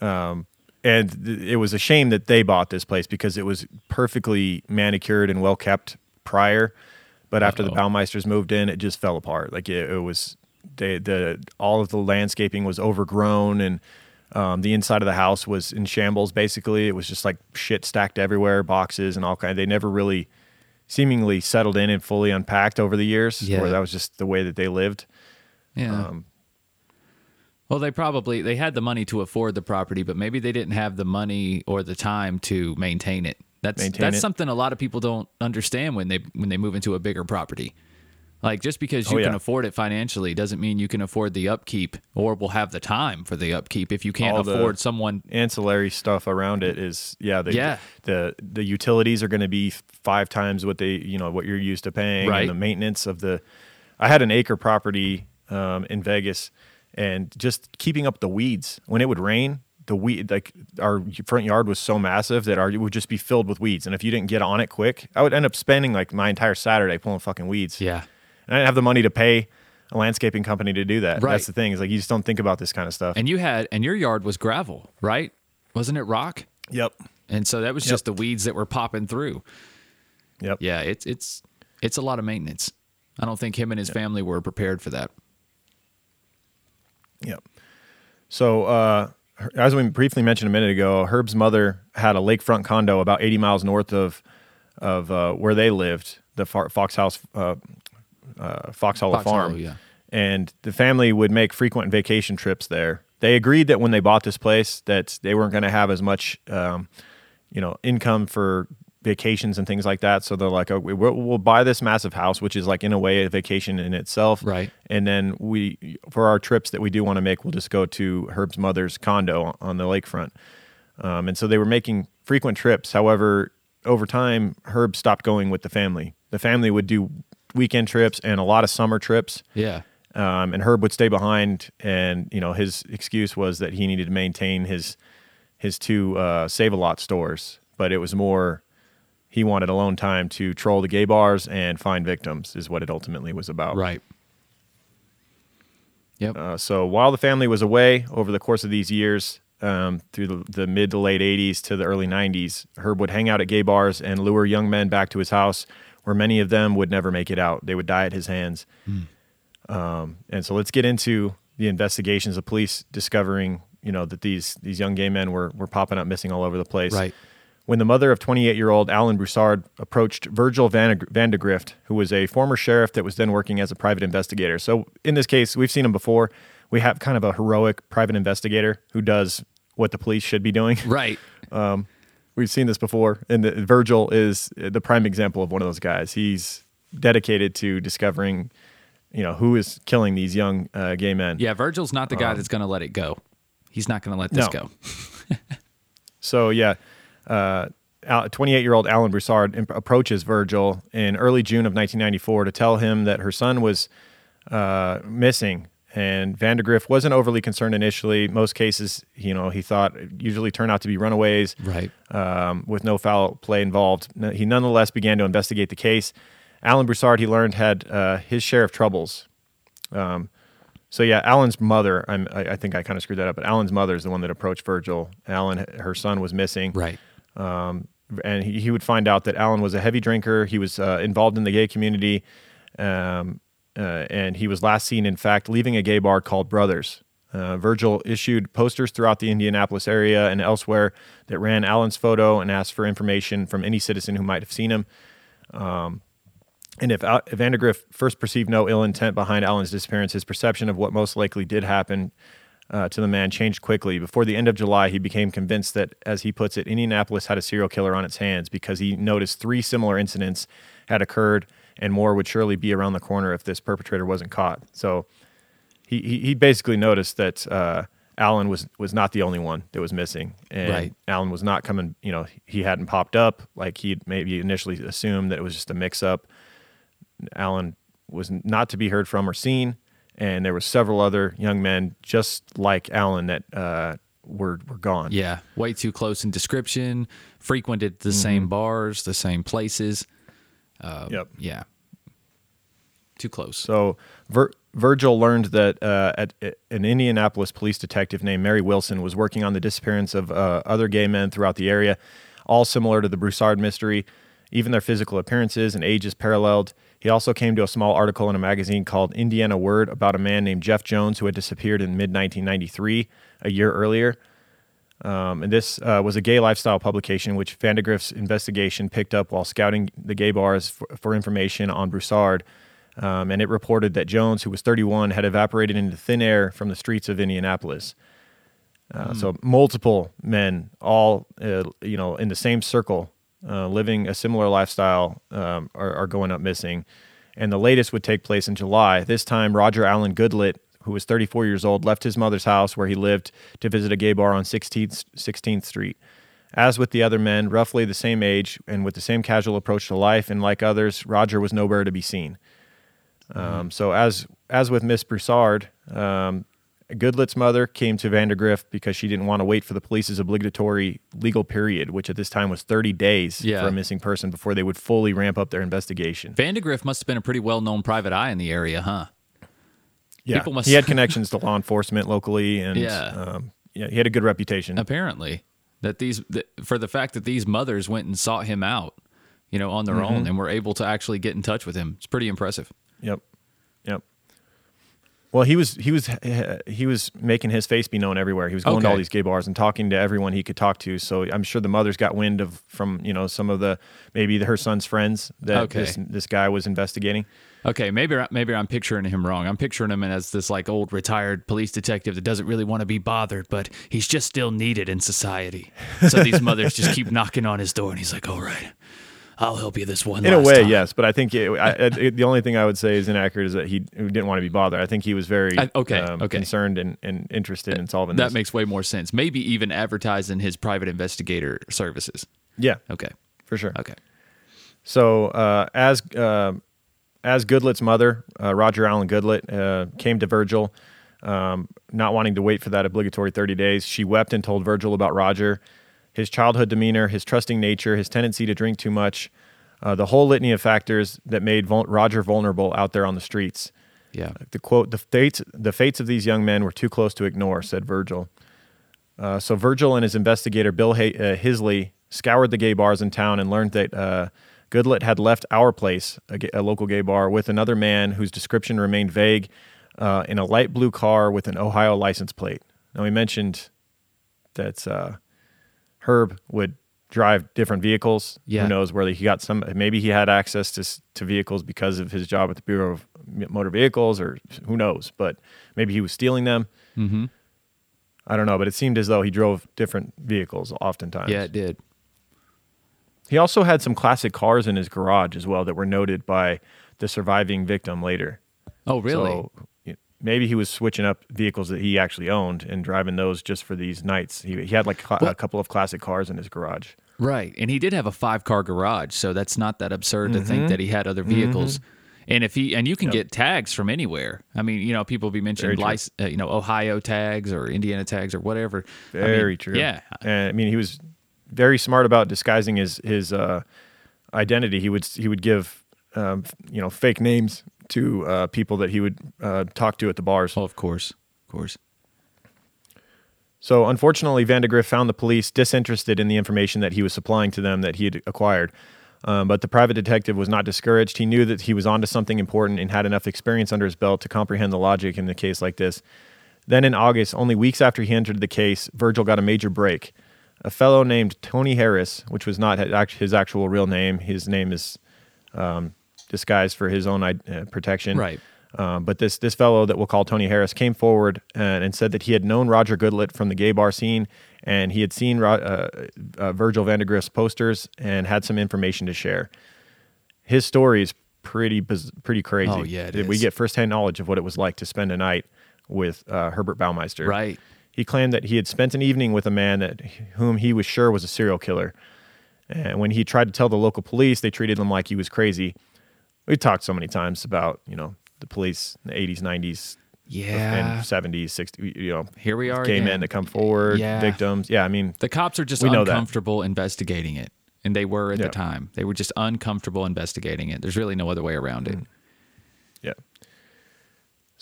(laughs) um, and th- it was a shame that they bought this place because it was perfectly manicured and well kept prior. But after the Uh-oh. Baumeisters moved in, it just fell apart. Like it, it was, they, the all of the landscaping was overgrown and um, the inside of the house was in shambles. Basically, it was just like shit stacked everywhere, boxes and all kind. They never really, seemingly settled in and fully unpacked over the years. Yeah. Or that was just the way that they lived. Yeah. Um, well, they probably they had the money to afford the property, but maybe they didn't have the money or the time to maintain it. That's Maintain that's it. something a lot of people don't understand when they when they move into a bigger property. Like just because you Oh, can afford it financially doesn't mean you can afford the upkeep or will have the time for the upkeep if you can't All afford someone ancillary stuff around it is yeah the Yeah. the the utilities are going to be five times what they you know what you're used to paying Right. and the maintenance of the I had an acre property um, in Vegas and just keeping up the weeds when it would rain the weed like our front yard was so massive that our it would just be filled with weeds and if you didn't get on it quick I would end up spending like my entire Saturday pulling fucking weeds Yeah. And I didn't have the money to pay a landscaping company to do that Right. that's the thing is like you just don't think about this kind of stuff And you had and your yard was gravel, right? Wasn't it rock? yep And so that was just the weeds that were popping through. yep Yeah, it's it's it's a lot of maintenance. I don't think him and his family were prepared for that. Yep. So, uh, as we briefly mentioned a minute ago, Herb's mother had a lakefront condo about 80 miles north of of uh, where they lived, the Fox House, uh, uh, Fox Hollow Fox Farm. Hollow, yeah. And the family would make frequent vacation trips there. They agreed that when they bought this place, that they weren't going to have as much, um, you know, income for vacations and things like that. So they're like, oh, we- we'll, we'll buy this massive house, which is like in a way a vacation in itself, Right. and then we for our trips that we do want to make we'll just go to herb's mother's condo on the lakefront um, and so they were making frequent trips however over time herb stopped going with the family the family would do weekend trips and a lot of summer trips Yeah. um, and herb would stay behind and you know his excuse was that he needed to maintain his his two uh, save a lot stores but it was more he wanted alone time to troll the gay bars and find victims is what it ultimately was about Right. Yep. uh, so while the family was away over the course of these years, um, through the, the mid to late 80s to the early 90s, Herb would hang out at gay bars and lure young men back to his house, where many of them would never make it out. They would die at his hands. Um, and so let's get into the investigations of police discovering, you know, that these these young gay men were were popping up missing all over the place. Right. When the mother of 28 year old Alan Broussard approached Virgil Van, Vandegrift, who was a former sheriff that was then working as a private investigator. So in this case, we've seen him before. We have kind of a heroic private investigator who does what the police should be doing. Right. (laughs) We've seen this before, and the, Virgil is the prime example of one of those guys. He's dedicated to discovering, you know, who is killing these young uh, gay men. Yeah, Virgil's not the guy that's going to let it go. He's not going to let this Um, No. go. (laughs) So yeah, uh, 28 year old Alan Broussard imp- approaches Virgil in early June of 1994 to tell him that her son was uh, missing. And Vandergrift wasn't overly concerned initially. Most cases, you know, he thought usually turn out to be runaways Right. um, with no foul play involved. He nonetheless began to investigate the case. Alan Broussard, he learned, had uh, his share of troubles. Um, So yeah, Alan's mother. I'm, I, I think I kind of screwed that up, but Alan's mother is the one that approached Virgil. Alan, her son, was missing, Right. um, and he, he would find out that Alan was a heavy drinker. He was uh, involved in the gay community, um, uh, and he was last seen, in fact, leaving a gay bar called Brothers. Uh, Virgil issued posters throughout the Indianapolis area and elsewhere that ran Allen's photo and asked for information from any citizen who might have seen him. Um, and if, if Vandergriff first perceived no ill intent behind Allen's disappearance, his perception of what most likely did happen uh, to the man changed quickly. Before the end of July, he became convinced that, as he puts it, Indianapolis had a serial killer on its hands because he noticed three similar incidents had occurred, and more would surely be around the corner if this perpetrator wasn't caught. So he he, he basically noticed that uh, Alan was was not the only one that was missing, and Right. Alan was not coming. You know, he hadn't popped up like he'd maybe initially assumed that it was just a mix up. Alan was not to be heard from or seen, and there were several other young men just like Alan that uh, were were gone. Yeah. Way too close in description. Frequented the same bars, the same places. Yep. Yeah. Too close. So Vir- Virgil learned that uh, at, at- an Indianapolis police detective named Mary Wilson was working on the disappearance of uh, other gay men throughout the area, all similar to the Broussard mystery. Even their physical appearances and ages paralleled. He also came to a small article in a magazine called Indiana Word about a man named Jeff Jones who had disappeared in mid 1993, a year earlier. Um, and this uh, was a gay lifestyle publication, which Vandegrift's investigation picked up while scouting the gay bars for, for information on Broussard. Um, and it reported that Jones, who was 31, had evaporated into thin air from the streets of Indianapolis. Uh, So multiple men, all uh, you know, in the same circle, uh, living a similar lifestyle, um, are, are going up missing. And the latest would take place in July. This time, Roger Allen Goodlet, who was 34 years old, left his mother's house where he lived to visit a gay bar on 16th, 16th Street. As with the other men, roughly the same age and with the same casual approach to life, and like others, Roger was nowhere to be seen. Um, so as as with Miss Broussard, um, Goodlet's mother came to Vandergriff because she didn't want to wait for the police's obligatory legal period, which at this time was 30 days Yeah. for a missing person before they would fully ramp up their investigation. Vandegrift must have been a pretty well known private eye in the area, huh? Yeah, people must- he had (laughs) connections to law enforcement locally, and Yeah. um, yeah, he had a good reputation. Apparently, that these that for the fact that these mothers went and sought him out, you know, on their Mm-hmm. own and were able to actually get in touch with him. It's pretty impressive. Yep. Yep. Well, he was he was he was making his face be known everywhere. He was going to all these gay bars and talking to everyone he could talk to. So I'm sure the mothers got wind of from you know some of the maybe her son's friends that Okay. this this guy was investigating. Okay, maybe maybe I'm picturing him wrong. I'm picturing him as this like old retired police detective that doesn't really want to be bothered, but he's just still needed in society. So these (laughs) mothers just keep knocking on his door, and he's like, "All right, I'll help you this one." In a way, time." yes, but I think it, I, it, the only thing I would say is inaccurate is that he, didn't want to be bothered. I think he was very I- okay, um, okay. concerned and, and interested in solving That this. makes way more sense. Maybe even advertising his private investigator services. yeah, Okay. for sure. Okay. So uh, as uh, as Goodlet's mother, uh, Roger Allen Goodlet, uh, came to Virgil, um, not wanting to wait for that obligatory 30 days, she wept and told Virgil about Roger, his childhood demeanor, his trusting nature, his tendency to drink too much, uh, the whole litany of factors that made vul- Roger vulnerable out there on the streets. Yeah. The quote: "The fates, the fates of these young men were too close to ignore," said Virgil. Uh, so Virgil and his investigator Bill Hay- uh, Hisley scoured the gay bars in town and learned that uh, Goodlet had left our place, a, a local gay bar, with another man whose description remained vague, uh, in a light blue car with an Ohio license plate. Now we mentioned that uh, Herb would drive different vehicles. Yeah. Who knows where he got some? Maybe he had access to to vehicles because of his job at the Bureau of Motor Vehicles, or who knows? But maybe he was stealing them. Mm-hmm. I don't know, but it seemed as though he drove different vehicles oftentimes. Yeah, it did. He also had some classic cars in his garage as well that were noted by the surviving victim later. Oh, really? So maybe he was switching up vehicles that he actually owned and driving those just for these nights. He, he had like cla- a couple of classic cars in his garage. Right. And he did have a five car garage, so that's not that absurd to Mm-hmm. think that he had other vehicles. And if he and you can get tags from anywhere. I mean, you know, people be mentioning Very lic- uh, you know, Ohio tags or Indiana tags or whatever. I mean, Very true. Yeah. And I mean, he was very smart about disguising his his uh, identity. He would he would give um, you know fake names to uh, people that he would uh, talk to at the bars. Oh, of course, of course. So, unfortunately, Vandegrift found the police disinterested in the information that he was supplying to them that he had acquired. Um, but the private detective was not discouraged. He knew that he was onto something important and had enough experience under his belt to comprehend the logic in a case like this. Then in August, only weeks after he entered the case, Virgil got a major break. A fellow named Tony Harris, which was not his actual real name, his name is um, disguised for his own uh, protection. Right. Um, but this this fellow that we'll call Tony Harris came forward and, and, said that he had known Roger Goodlet from the gay bar scene, and he had seen uh, uh, Virgil Vandegrift's posters and had some information to share. His story is pretty pretty crazy. Oh yeah, we get firsthand knowledge of what it was like to spend a night with uh, Herbert Baumeister. Right. He claimed that he had spent an evening with a man that whom he was sure was a serial killer. And when he tried to tell the local police, they treated him like he was crazy. We talked so many times about, you know, the police in the 80s, 90s, yeah, and 70s, 60s, you know. Here we are Gay again. men that come forward, Yeah. victims. Yeah, I mean, The cops are just We know that. uncomfortable investigating it. And they were at Yeah. the time. They were just uncomfortable investigating it. There's really no other way around Mm. it. Yeah.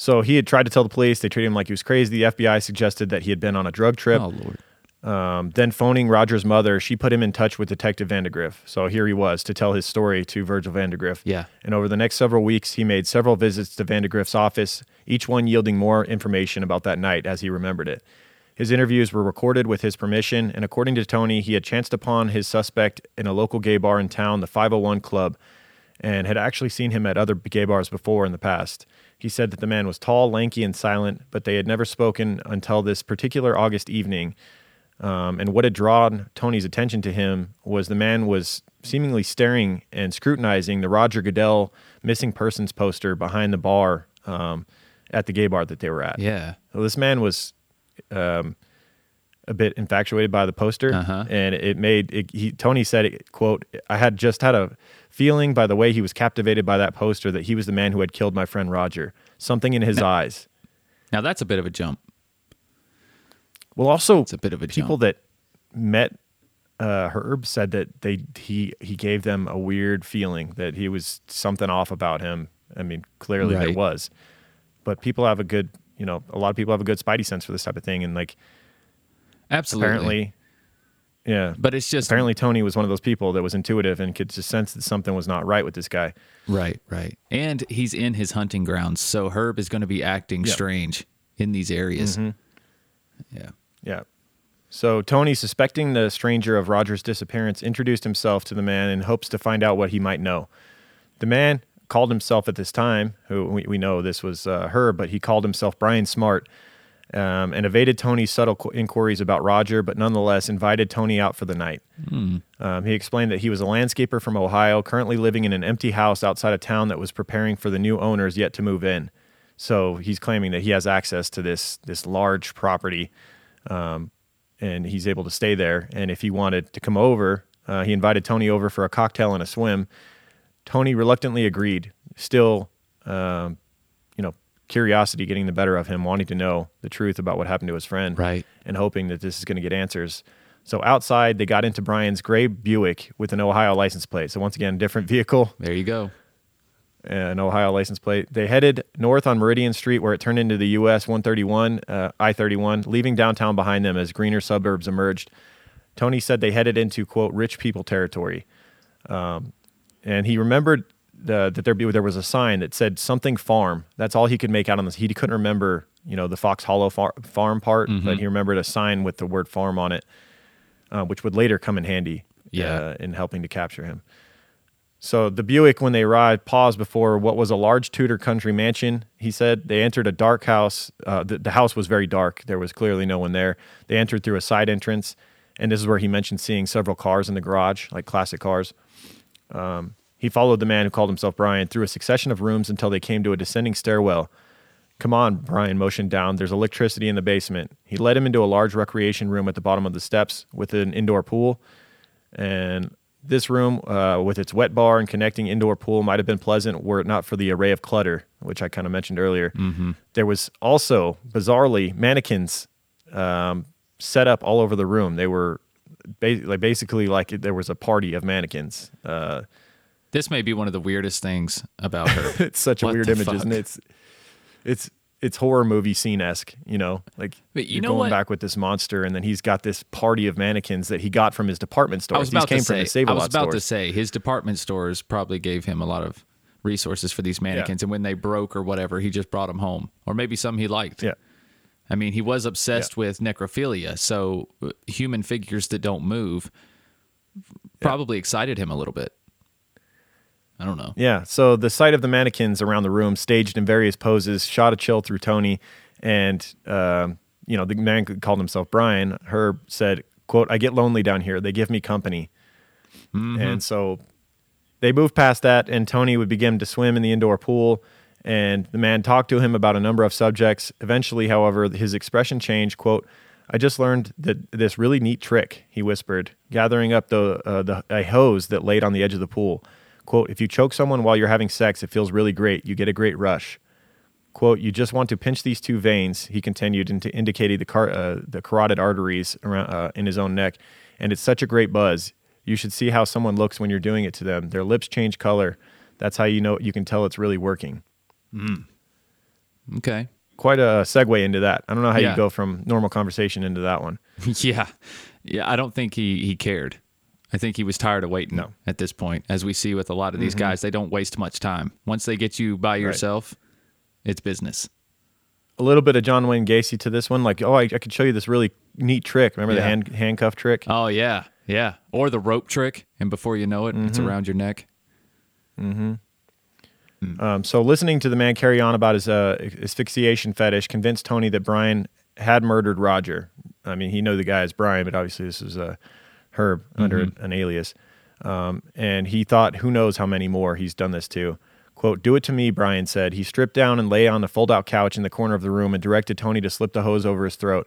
So he had tried to tell the police. They treated him like he was crazy. The FBI suggested that he had been on a drug trip. Oh Lord. Um, then phoning Roger's mother, she put him in touch with Detective Vandegrift. So here he was to tell his story to Virgil Vandegrift. Yeah. And over the next several weeks, he made several visits to Vandegrift's office, each one yielding more information about that night as he remembered it. His interviews were recorded with his permission, and according to Tony, he had chanced upon his suspect in a local gay bar in town, the 501 Club, and had actually seen him at other gay bars before in the past. He said that the man was tall, lanky, and silent, but they had never spoken until this particular August evening. Um, and what had drawn Tony's attention to him was the man was seemingly staring and scrutinizing the Roger Goodlet missing persons poster behind the bar um, at the gay bar that they were at. Yeah. So this man was um, a bit infatuated by the poster, Uh-huh. and it made it, he, Tony said, it, "quote I had just had a feeling by the way he was captivated by that poster that he was the man who had killed my friend Roger. Something in his eyes." Now that's a bit of a jump. Well, also It's a bit of a people jump. that met uh, Herb said that they he he gave them a weird feeling that he was something off about him. I mean, clearly there was, but people have a good, you know, a lot of people have a good spidey sense for this type of thing, and like Absolutely. apparently, yeah. But it's just apparently Tony was one of those people that was intuitive and could just sense that something was not right with this guy. Right, right. And he's in his hunting grounds, so Herb is going to be acting Yep. strange in these areas. Mm-hmm. Yeah. Yeah. So Tony, suspecting the stranger of Roger's disappearance, introduced himself to the man in hopes to find out what he might know. The man called himself at this time, who we, we know this was uh, Herb, but he called himself Brian Smart, um, and evaded Tony's subtle qu- inquiries about Roger, but nonetheless invited Tony out for the night. Um, he explained that he was a landscaper from Ohio, currently living in an empty house outside of town that was preparing for the new owners yet to move in. So he's claiming that he has access to this this large property um, and he's able to stay there. And if he wanted to come over, uh, he invited Tony over for a cocktail and a swim. Tony reluctantly agreed, still, um, curiosity getting the better of him, wanting to know the truth about what happened to his friend, Right. and hoping that this is going to get answers. So outside, they got into Brian's gray Buick with an Ohio license plate. So once again, different vehicle There you go. an Ohio license plate. They headed north on Meridian Street, where it turned into the US 131, uh, I 31, leaving downtown behind them as greener suburbs emerged. Tony said they headed into, quote, rich people territory. Um, and he remembered the, that there, be, there was a sign that said something farm. That's all he could make out on this. He couldn't remember, you know, the Fox Hollow far, farm part, but he remembered a sign with the word farm on it, uh, which would later come in handy Yeah. uh, in helping to capture him. So the Buick, when they arrived, paused before what was a large Tudor country mansion. He said they entered a dark house. Uh, the, the house was very dark. There was clearly no one there. They entered through a side entrance, and this is where he mentioned seeing several cars in the garage, like classic cars. Um, he followed the man who called himself Brian through a succession of rooms until they came to a descending stairwell. Come on, Brian motioned down. There's electricity in the basement. He led him into a large recreation room at the bottom of the steps with an indoor pool. And this room, uh, with its wet bar and connecting indoor pool, might have been pleasant were it not for the array of clutter, which I kind of mentioned earlier. There was also, bizarrely, mannequins um, set up all over the room. They were ba- like basically like there was a party of mannequins. Uh, This may be one of the weirdest things about Herb. (laughs) It's such a weird image, fuck? isn't it? It's it's it's horror movie scene esque, you know. Like But you you're know going what? back with this monster, and then he's got this party of mannequins that he got from his department store. I was These about came to from say. I was about to say his department stores probably gave him a lot of resources for these mannequins, and when they broke or whatever, he just brought them home, or maybe some he liked. Yeah. I mean, he was obsessed with necrophilia, so uh, human figures that don't move probably excited him a little bit. I don't know. Yeah. So the sight of the mannequins around the room, staged in various poses, shot a chill through Tony. And, um, you know, the man called himself Brian. Herb said, quote, I get lonely down here. They give me company. And so they moved past that, and Tony would begin to swim in the indoor pool. And the man talked to him about a number of subjects. Eventually, however, his expression changed. Quote, I just learned that this really neat trick, he whispered, gathering up the, uh, the a hose that laid on the edge of the pool. Quote, if you choke someone while you're having sex, it feels really great. You get a great rush. Quote, you just want to pinch these two veins, he continued, into indicating the, car, uh, the carotid arteries around, uh, in his own neck. And it's such a great buzz. You should see how someone looks when you're doing it to them. Their lips change color. That's how you know you can tell it's really working. Okay. Quite a segue into that. I don't know how Yeah. you go from normal conversation into that one. (laughs) yeah. Yeah. I don't think he, he cared. I think he was tired of waiting No. Mm-hmm. at this point. As we see with a lot of these guys, they don't waste much time. Once they get you by yourself, it's business. A little bit of John Wayne Gacy to this one, like, oh, I, I could show you this really neat trick. Remember the hand, handcuff trick? Oh, yeah. Yeah. Or the rope trick. And before you know it, it's Mm-hmm. around your neck. Um, so listening to the man carry on about his uh, asphyxiation fetish convinced Tony that Brian had murdered Roger. I mean, he knew the guy as Brian, but obviously this is uh, Herb under an alias. Um, and he thought, who knows how many more he's done this to. Quote, do it to me, Brian said. He stripped down and lay on the fold out couch in the corner of the room and directed Tony to slip the hose over his throat.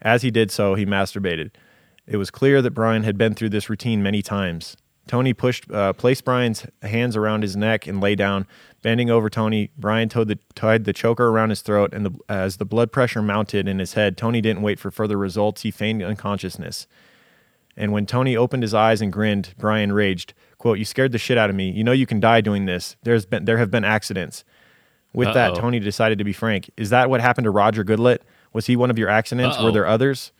As he did so, he masturbated. It was clear that Brian had been through this routine many times. Tony pushed, uh, placed Brian's hands around his neck and lay down. Bending over Tony, Brian tied the, tied the choker around his throat, and the, as the blood pressure mounted in his head, Tony didn't wait for further results. He feigned unconsciousness. And when Tony opened his eyes and grinned, Brian raged, quote, You scared the shit out of me. You know you can die doing this. There's been there have been accidents. With that, Uh-oh. Tony decided to be frank. Is that what happened to Roger Goodlet? Was he one of your accidents? Were Uh-oh. there others?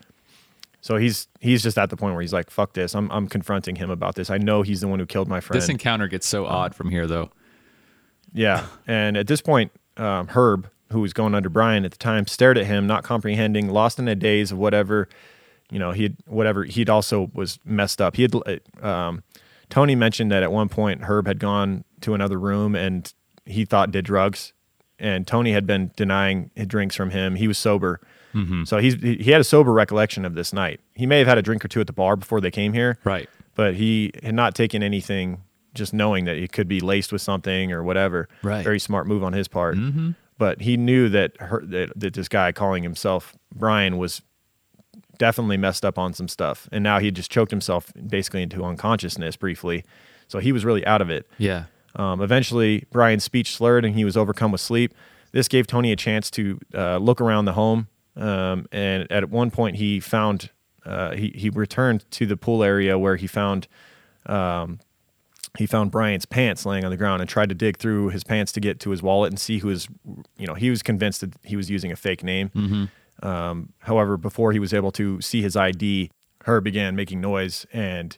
So he's he's just at the point where he's like, "Fuck this! I'm I'm confronting him about this. I know he's the one who killed my friend." This encounter gets so odd from here, though. Yeah. And at this point, um, Herb, who was going under Brian at the time, stared at him, not comprehending, lost in a daze of whatever, you know, he had, whatever, he'd also was messed up. He had, uh, um, Tony mentioned that at one point Herb had gone to another room and he thought did drugs. And Tony had been denying drinks from him. He was sober. So he's, he he had a sober recollection of this night. He may have had a drink or two at the bar before they came here Right. but he had not taken anything just knowing that it could be laced with something or whatever. Right. Very smart move on his part. Mm-hmm. But he knew that, her, that that this guy calling himself Brian was definitely messed up on some stuff, and now he just choked himself basically into unconsciousness briefly. So he was really out of it. Yeah. Um, eventually, Brian's speech slurred and he was overcome with sleep. This gave Tony a chance to uh, look around the home. Um, and at one point, he found uh, he he returned to the pool area where he found um, he found Brian's pants laying on the ground and tried to dig through his pants to get to his wallet and see who was you know he was convinced that he was using a fake name. Um, however, before he was able to see his ID, Herb began making noise and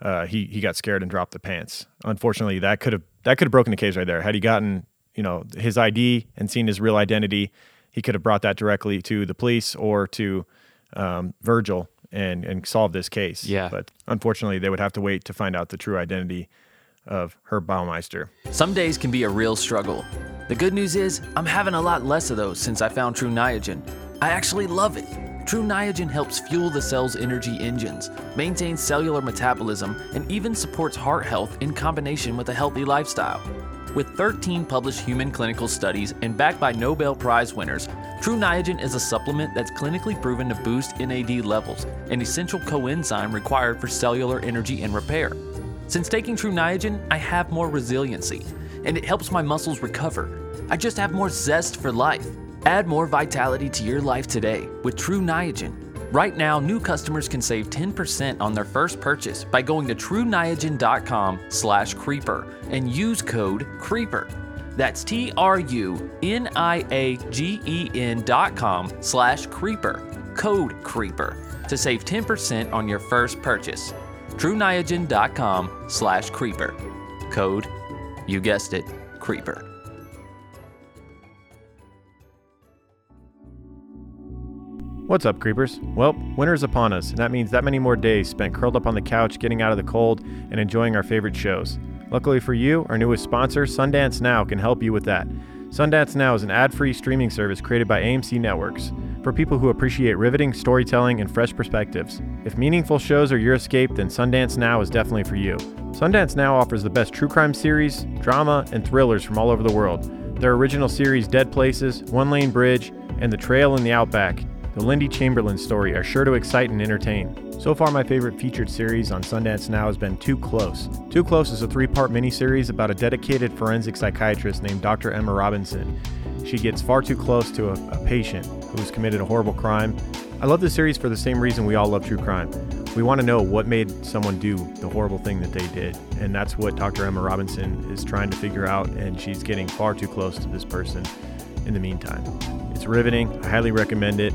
uh, he he got scared and dropped the pants. Unfortunately, that could have that could have broken the case right there. Had he gotten you know his ID and seen his real identity, he could have brought that directly to the police or to um, Virgil and and solved this case. Yeah. But unfortunately, they would have to wait to find out the true identity of Herb Baumeister. Some days can be a real struggle. The good news is, I'm having a lot less of those since I found Tru Niagen. I actually love it. Tru Niagen helps fuel the cell's energy engines, maintains cellular metabolism, and even supports heart health in combination with a healthy lifestyle. With 13 published human clinical studies and backed by Nobel Prize winners, Tru Niagen is a supplement that's clinically proven to boost NAD levels, an essential coenzyme required for cellular energy and repair. Since taking Tru Niagen, I have more resiliency, and it helps my muscles recover. I just have more zest for life. Add more vitality to your life today with Tru Niagen. Right now, new customers can save 10% on their first purchase by going to truniagen.com slash creeper and use code CREEPER. That's T-R-U-N-I-A-G-E-N dot com slash creeper, code CREEPER, to save 10% on your first purchase. truniagen.com slash creeper, code, you guessed it, CREEPER. What's up, creepers? Well, winter's upon us, and that means that many more days spent curled up on the couch, getting out of the cold, and enjoying our favorite shows. Luckily for you, our newest sponsor, Sundance Now, can help you with that. Sundance Now is an ad free streaming service created by AMC Networks for people who appreciate riveting storytelling and fresh perspectives. If meaningful shows are your escape, then Sundance Now is definitely for you. Sundance Now offers the best true crime series, drama, and thrillers from all over the world. Their original series, Dead Places, One Lane Bridge, and The Trail in the Outback, the Lindy Chamberlain story, are sure to excite and entertain. So far, my favorite featured series on Sundance Now has been Too Close. Too Close is a three part miniseries about a dedicated forensic psychiatrist named Dr. Emma Robinson. She gets far too close to a, a patient who's committed a horrible crime. I love this series for the same reason we all love true crime. We want to know what made someone do the horrible thing that they did, and that's what Dr. Emma Robinson is trying to figure out, and she's getting far too close to this person in the meantime. It's riveting. I highly recommend it.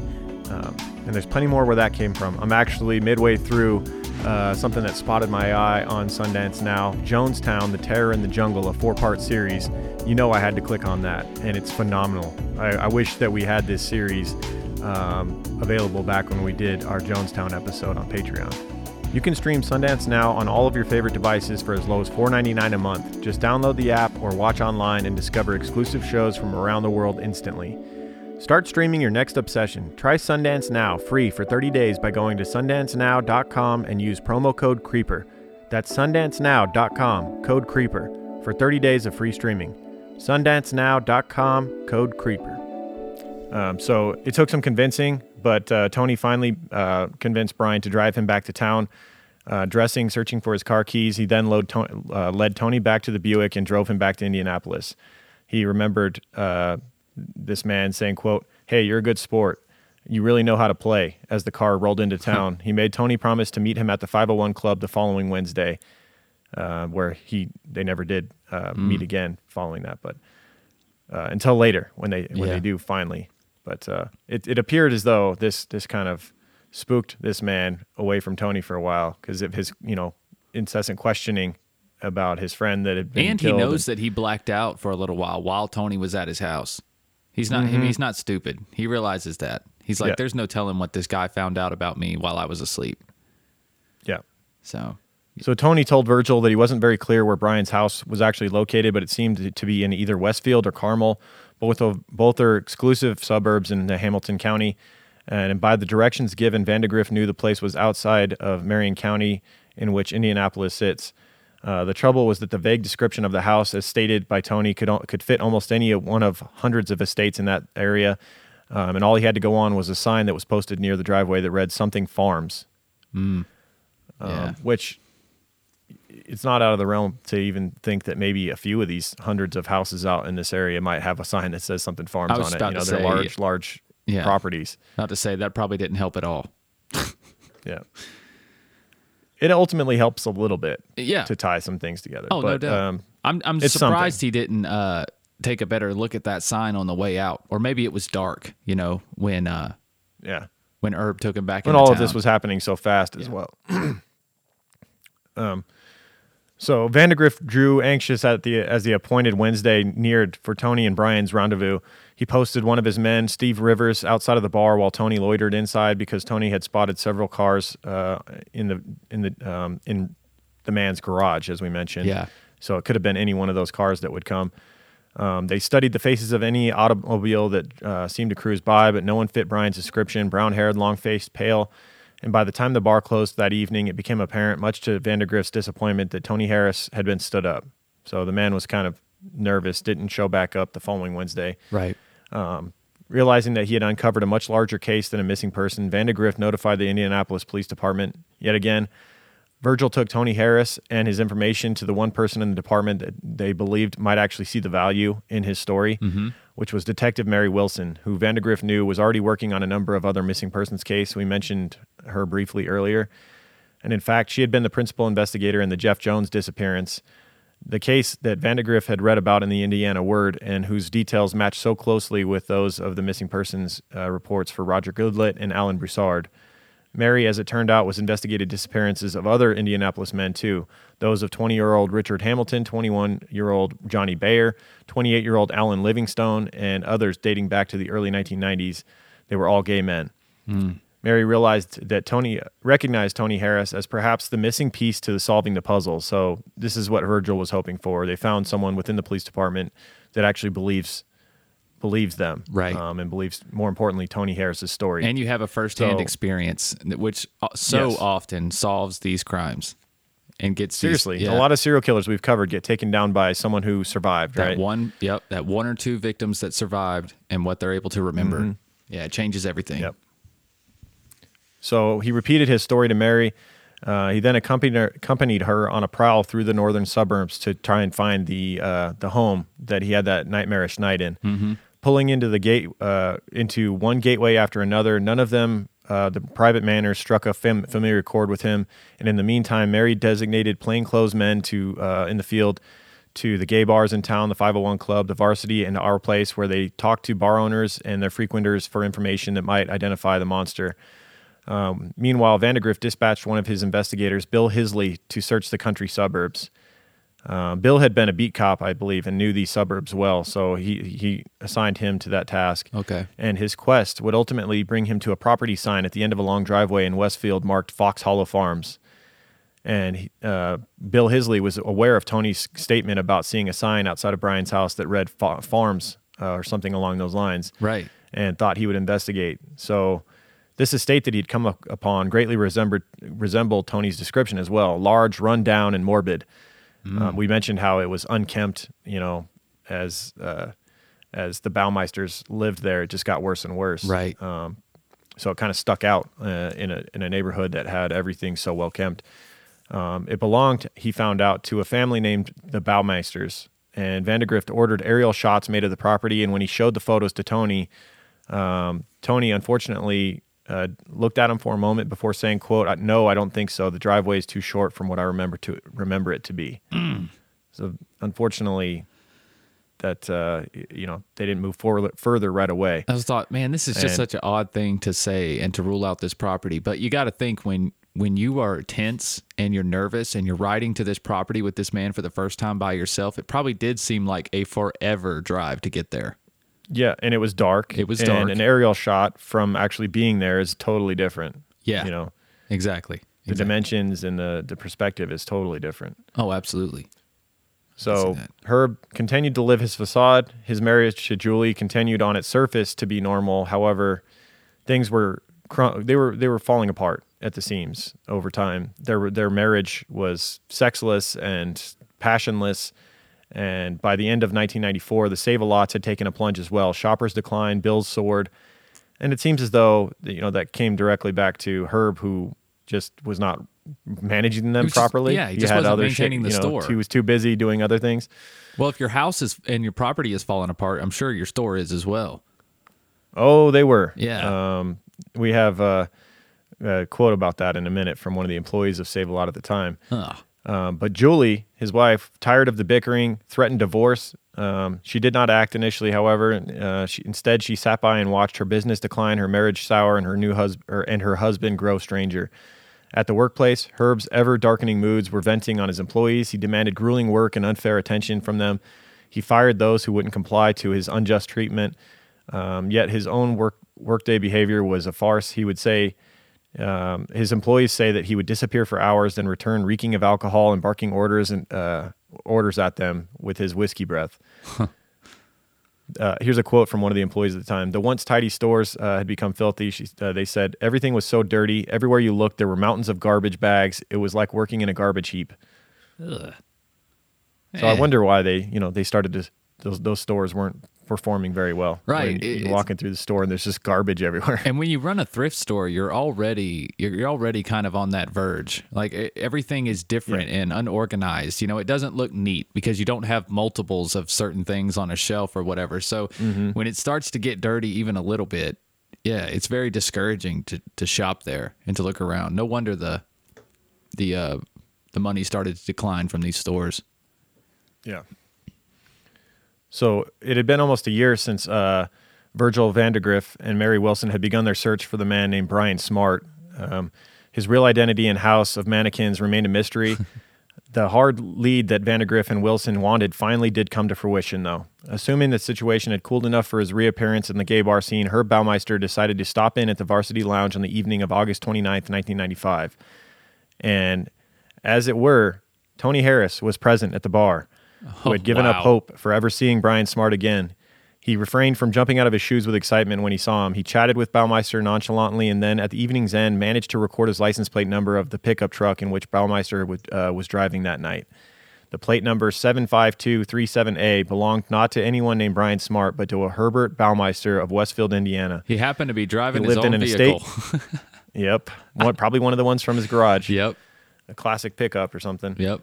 Um, and there's plenty more where that came from. I'm actually midway through uh, something that spotted my eye on Sundance Now Jonestown, The Terror in the Jungle, a four part series. You know, I had to click on that, and it's phenomenal. I, I wish that we had this series um, available back when we did our Jonestown episode on Patreon. You can stream Sundance Now on all of your favorite devices for as low as $4.99 a month. Just download the app or watch online and discover exclusive shows from around the world instantly. Start streaming your next obsession. Try Sundance Now free for 30 days by going to sundancenow.com and use promo code CREEPER. That's sundancenow.com, code CREEPER, for 30 days of free streaming. Sundancenow.com, code CREEPER. Um, so it took some convincing, but uh, Tony finally uh, convinced Brian to drive him back to town. Uh, dressing, searching for his car keys, he then to- uh, led Tony back to the Buick and drove him back to Indianapolis. He remembered uh, this man saying, "quote Hey, you're a good sport. You really know how to play." As the car rolled into town, he made Tony promise to meet him at the 501 Club the following Wednesday, uh, where he they never did uh, meet again following that, but uh, until later when they when Yeah. they do finally. But uh, it it appeared as though this this kind of spooked this man away from Tony for a while because of his you know incessant questioning about his friend that had been and he knows that he blacked out for a little while while Tony was at his house. He's not. Mm-hmm. He's not stupid. He realizes that. He's like, Yeah. "There's no telling what this guy found out about me while I was asleep." yeah. So So Tony told Virgil that he wasn't very clear where Brian's house was actually located, but it seemed to be in either Westfield or Carmel. Both of both are exclusive suburbs in the Hamilton County. And by the directions given, Vandegrift knew the place was outside of Marion County, in which Indianapolis sits. Uh, the trouble was that the vague description of the house, as stated by Tony, could could fit almost any one of hundreds of estates in that area, um, and all he had to go on was a sign that was posted near the driveway that read "Something Farms." yeah, um, which it's not out of the realm to even think that maybe a few of these hundreds of houses out in this area might have a sign that says something farms on it. You know, they're say, large, large yeah. properties. not to say that probably didn't help at all. Yeah. (laughs) It ultimately helps a little bit Yeah. to tie some things together. Oh, no but, doubt. Um, I'm I'm surprised something. he didn't uh, take a better look at that sign on the way out, or maybe it was dark. You know, when uh, yeah. when Herb took him back. when all of this was happening so fast as well. (clears throat) um, so Vandegrift drew anxious at the as the appointed Wednesday neared for Tony and Brian's rendezvous. He posted one of his men, Steve Rivers, outside of the bar while Tony loitered inside because Tony had spotted several cars uh, in the in the um, in the man's garage, as we mentioned. Yeah. So it could have been any one of those cars that would come. Um, they studied the faces of any automobile that uh, seemed to cruise by, but no one fit Brian's description. Brown haired, long faced, pale. And by the time the bar closed that evening, it became apparent, much to Vandergrift's disappointment, that Tony Harris had been stood up. So the man was kind of nervous, didn't show back up the following Wednesday. right. Um, realizing that he had uncovered a much larger case than a missing person, Vandegrift notified the Indianapolis Police Department. Yet again, Virgil took Tony Harris and his information to the one person in the department that they believed might actually see the value in his story. Mm-hmm. which was Detective Mary Wilson, who Vandegrift knew was already working on a number of other missing persons case. We mentioned her briefly earlier. And in fact, she had been the principal investigator in the Jeff Jones disappearance, the case that Vandegrift had read about in the Indiana Word and whose details matched so closely with those of the missing persons uh, reports for Roger Goodlet and Alan Broussard. Mary, as it turned out, was investigated disappearances of other Indianapolis men too. Those of 20 year old Richard Hamilton, 21 year old Johnny Bayer, 28 year old Alan Livingstone, and others dating back to the early 1990s. They were all gay men. Mary realized that Tony recognized Tony Harris as perhaps the missing piece to solving the puzzle. So this is what Virgil was hoping for. They found someone within the police department that actually believes believes them, Right. Um, and believes more importantly Tony Harris's story. And you have a firsthand So- experience, which uh, so Yes. often solves these crimes and gets these- Seriously, yeah, a lot of serial killers we've covered get taken down by someone who survived, that right? one. Yep, that one or two victims that survived and what they're able to remember. Yeah, it changes everything. Mm-hmm. Yep. So he repeated his story to Mary. Uh, he then accompanied her, accompanied her on a prowl through the northern suburbs to try and find the uh, the home that he had that nightmarish night in. Mm-hmm. Pulling into the gate uh, into one gateway after another, none of them. Uh, the private manor struck a fam- familiar chord with him, and in the meantime, Mary designated plainclothes men to uh, in the field to the gay bars in town, the 501 Club, the Varsity, and Our Place, where they talked to bar owners and their frequenters for information that might identify the monster. Um, meanwhile, Vandegrift dispatched one of his investigators, Bill Hisley, to search the country suburbs. Uh, Bill had been a beat cop, I believe, and knew these suburbs well, so he he assigned him to that task. Okay. And his quest would ultimately bring him to a property sign at the end of a long driveway in Westfield marked Fox Hollow Farms. And uh, Bill Hisley was aware of Tony's statement about seeing a sign outside of Brian's house that read fa- Farms uh, or something along those lines Right. and thought he would investigate. So, this estate that he'd come up upon greatly resembled, resembled Tony's description as well large, run down, and morbid. Uh, we mentioned how it was unkempt, you know, as uh, as the Baumeisters lived there, it just got worse and worse. Right. Um, so it kind of stuck out uh, in a in a neighborhood that had everything so well kept. Um, it belonged, he found out, to a family named the Baumeisters. And Vandegrift ordered aerial shots made of the property. And when he showed the photos to Tony, um, Tony unfortunately uh, looked at him for a moment before saying, "quote "Uh, No, I don't think so. The driveway is too short from what I remember to remember it to be." So unfortunately, that uh, you know they didn't move forward further right away. I just thought, man, this is just And- such an odd thing to say and to rule out this property. But you got to think when when you are tense and you're nervous and you're riding to this property with this man for the first time by yourself, it probably did seem like a forever drive to get there. Yeah, and it was dark. It was dark. and. An aerial shot from actually being there is totally different. Yeah. you know Exactly. the Exactly. dimensions and the the perspective is totally different. Oh, absolutely. So. Herb continued to live his facade. His marriage to Julie continued on its surface to be normal. However, things were cr- they were they were falling apart at the seams over time. Their their marriage was sexless and passionless. And by the end of 1994, the Save-A-Lots had taken a plunge as well. Shoppers declined, Bills soared, and it seems as though you know that came directly back to Herb, who just was not managing them was just- properly. yeah, he just wasn't maintaining the you know, store. He was too busy doing other things. Well, if your house is and your property is falling apart, I'm sure your store is as well. Oh, they were. Yeah. Um, we have uh, a quote about that in a minute from one of the employees of Save a Lot at the time. Huh. Um, but Julie, his wife, tired of the bickering, threatened divorce. Um, she did not act initially, however. Uh, she, instead, she sat by and watched her business decline, her marriage sour, and her new husband and her husband grow stranger. At the workplace, Herb's ever darkening moods were venting on his employees. He demanded grueling work and unfair attention from them. He fired those who wouldn't comply to his unjust treatment. Um, yet his own work workday behavior was a farce. He would say um, his employees say that he would disappear for hours, then return reeking of alcohol and barking orders and uh, orders at them with his whiskey breath. Uh, here's a quote from one of the employees at the time. The once tidy stores uh, had become filthy. She, uh, they said everything was so dirty. Everywhere you looked, there were mountains of garbage bags. It was like working in a garbage heap. Ugh. So I Eh. wonder why they, you know, they started to those those stores weren't performing very well. Right, When You're walking through the store and there's just garbage everywhere. And when you run a thrift store, you're already you're, already kind of on that verge. Like e- everything is different and unorganized. You know, it doesn't look neat because you don't have multiples of certain things on a shelf or whatever. So when it starts to get dirty even a little bit, yeah, it's very discouraging to to shop there and to look around. No wonder the the uh the money started to decline from these stores. Yeah. So it had been almost a year since uh, Virgil Vandergriff and Mary Wilson had begun their search for the man named Brian Smart. Um, his real identity and house of mannequins remained a mystery. (laughs) the hard lead that Vandergriff and Wilson wanted finally did come to fruition, though. Assuming the situation had cooled enough for his reappearance in the gay bar scene, Herb Baumeister decided to stop in at the Varsity Lounge on the evening of August 29th, 1995. And as it were, Tony Harris was present at the bar, who had given up wow. hope for ever seeing Brian Smart again. He refrained from jumping out of his shoes with excitement when he saw him. He chatted with Baumeister nonchalantly and then, at the evening's end, managed to record his license plate number of the pickup truck in which Baumeister would, uh, was driving that night. The plate number 75237A belonged not to anyone named Brian Smart, but to a Herbert Baumeister of Westfield, Indiana. He happened to be driving He his lived own in an vehicle. estate. (laughs) Yep. One, probably one of the ones from his garage. (laughs) yep. A classic pickup or something. Yep.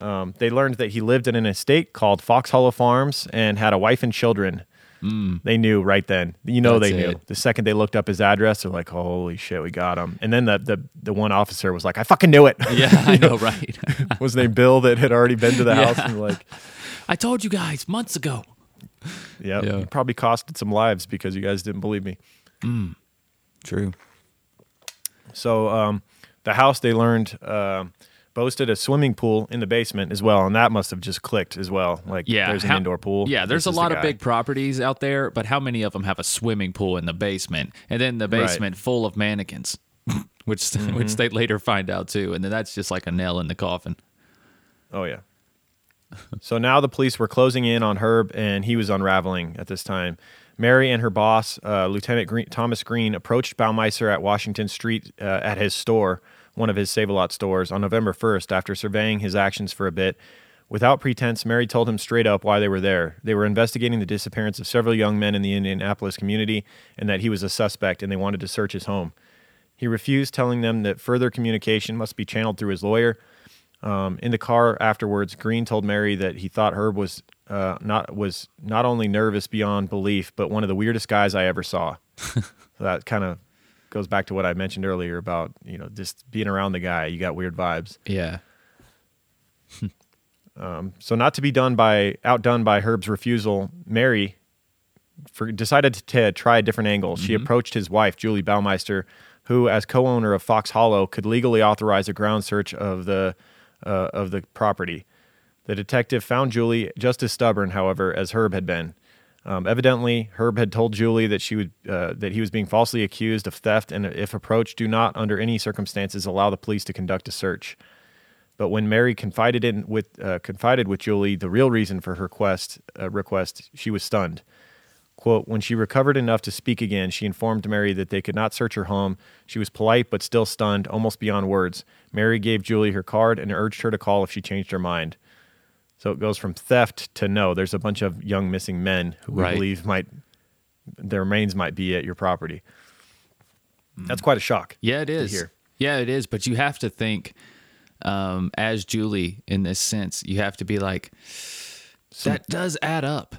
Um, they learned that he lived in an estate called Fox Hollow Farms and had a wife and children. They knew right then. You know That's they knew. it. The second they looked up his address, they're like, "Holy shit, we got him!" And then the the, the one officer was like, "I fucking knew it." (laughs) Yeah, I (laughs) know, right? (laughs) was named Bill that had already been to the Yeah. house and like, I told you guys months ago. yeah, Yeah. it probably costed some lives because you guys didn't believe me. True. So um, the house they learned um boasted a swimming pool in the basement as well, and that must have just clicked as well. Like, Yeah, there's an how- indoor pool. Yeah, there's This a is the lot of big properties out there, but how many of them have a swimming pool in the basement, and then the Right. basement full of mannequins, (laughs) which Mm-hmm. which they later find out too, and then that's just like a nail in the coffin. Oh yeah. so now the police were closing in on Herb, and he was unraveling at this time. Mary and her boss, uh, Lieutenant Green, Thomas Green, approached Baumeister at Washington Street uh, at his store, one of his Save a Lot stores, on November 1st after surveying his actions for a bit. Without pretense, Mary told him straight up why they were there. They were investigating the disappearance of several young men in the Indianapolis community and that he was a suspect and they wanted to search his home. He refused, telling them that further communication must be channeled through his lawyer. Um, in the car afterwards, Green told Mary that he thought Herb was uh, not was not only nervous beyond belief, but one of the weirdest guys I ever saw. (laughs) so that kind of goes back to what I mentioned earlier about you know just being around the guy, you got weird vibes. Yeah. (laughs) So not to be done by outdone by Herb's refusal, Mary for, decided to, to try a different angle. She approached his wife, Julie Baumeister, who, as co-owner of Fox Hollow, could legally authorize a ground search of the uh, of the property. The detective found Julie just as stubborn, however, as Herb had been. Um, evidently, Herb had told Julie that she would uh, that he was being falsely accused of theft, and if approached, do not, under any circumstances, allow the police to conduct a search. But when Mary confided in with uh, confided with Julie the real reason for her quest uh, request, she was stunned. Quote, when she recovered enough to speak again, she informed Mary that they could not search her home. She was polite but still stunned, almost beyond words. Mary gave Julie her card and urged her to call if she changed her mind. So it goes from theft to no. There's a bunch of young missing men who we Right. believe might their remains might be at your property. That's quite a shock. Yeah, it is. Yeah, it is. But you have to think, um, as Julie, in this sense, you have to be like, that does add up.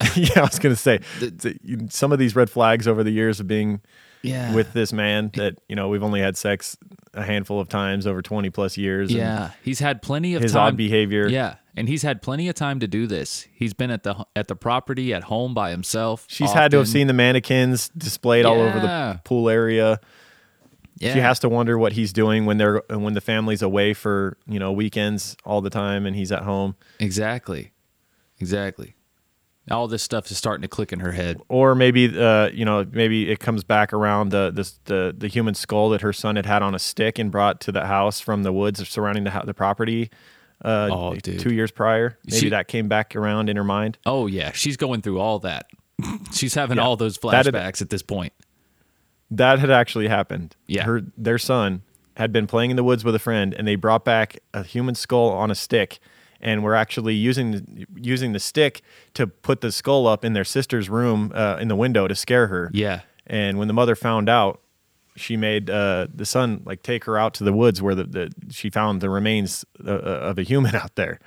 (laughs) yeah, I was gonna say (laughs) some of these red flags over the years of being Yeah. with this man that you know we've only had sex a handful of times over 20 plus years and Yeah, he's had plenty of his time. odd behavior Yeah, and he's had plenty of time to do this. He's been at the at the property at home by himself. she's had to have seen the mannequins displayed all over the pool area Yeah. she has to wonder what he's doing when they're when the family's away for you know weekends all the time and he's at home exactly, exactly. All this stuff is starting to click in her head. or maybe uh you know maybe it comes back around the this the the human skull that her son had had on a stick and brought to the house from the woods surrounding the the property uh Oh, dude. two years prior maybe She- that came back around in her mind Oh yeah, she's going through all that. she's having Yeah. all those That had- flashbacks at this point. that had actually happened Yeah. her their son had been playing in the woods with a friend and they brought back a human skull on a stick and were actually using the, using the stick to put the skull up in their sister's room uh, in the window to scare her. Yeah. And when the mother found out, she made uh, the son like take her out to the woods where the, the she found the remains uh, of a human (laughs) out there,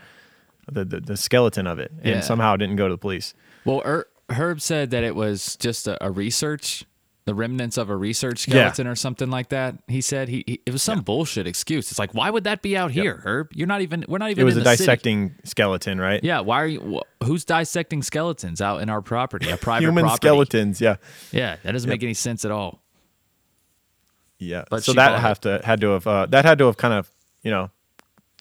the, the the skeleton of it, and Yeah. somehow didn't go to the police. Well, er, Herb said that it was just a, a research, the remnants of a research Yeah. skeleton or something like that. He said he, he it was some bullshit excuse. It's like, why would that be out here, Herb? You're not even. We're not even. It was a the city." dissecting skeleton, right? Yeah. Why are you? wh- Who's dissecting skeletons out in our property? A (laughs) private Human property? skeletons, yeah, Yeah, that doesn't make any sense at all. Yeah. But so that have to had to have uh, that had to have kind of you know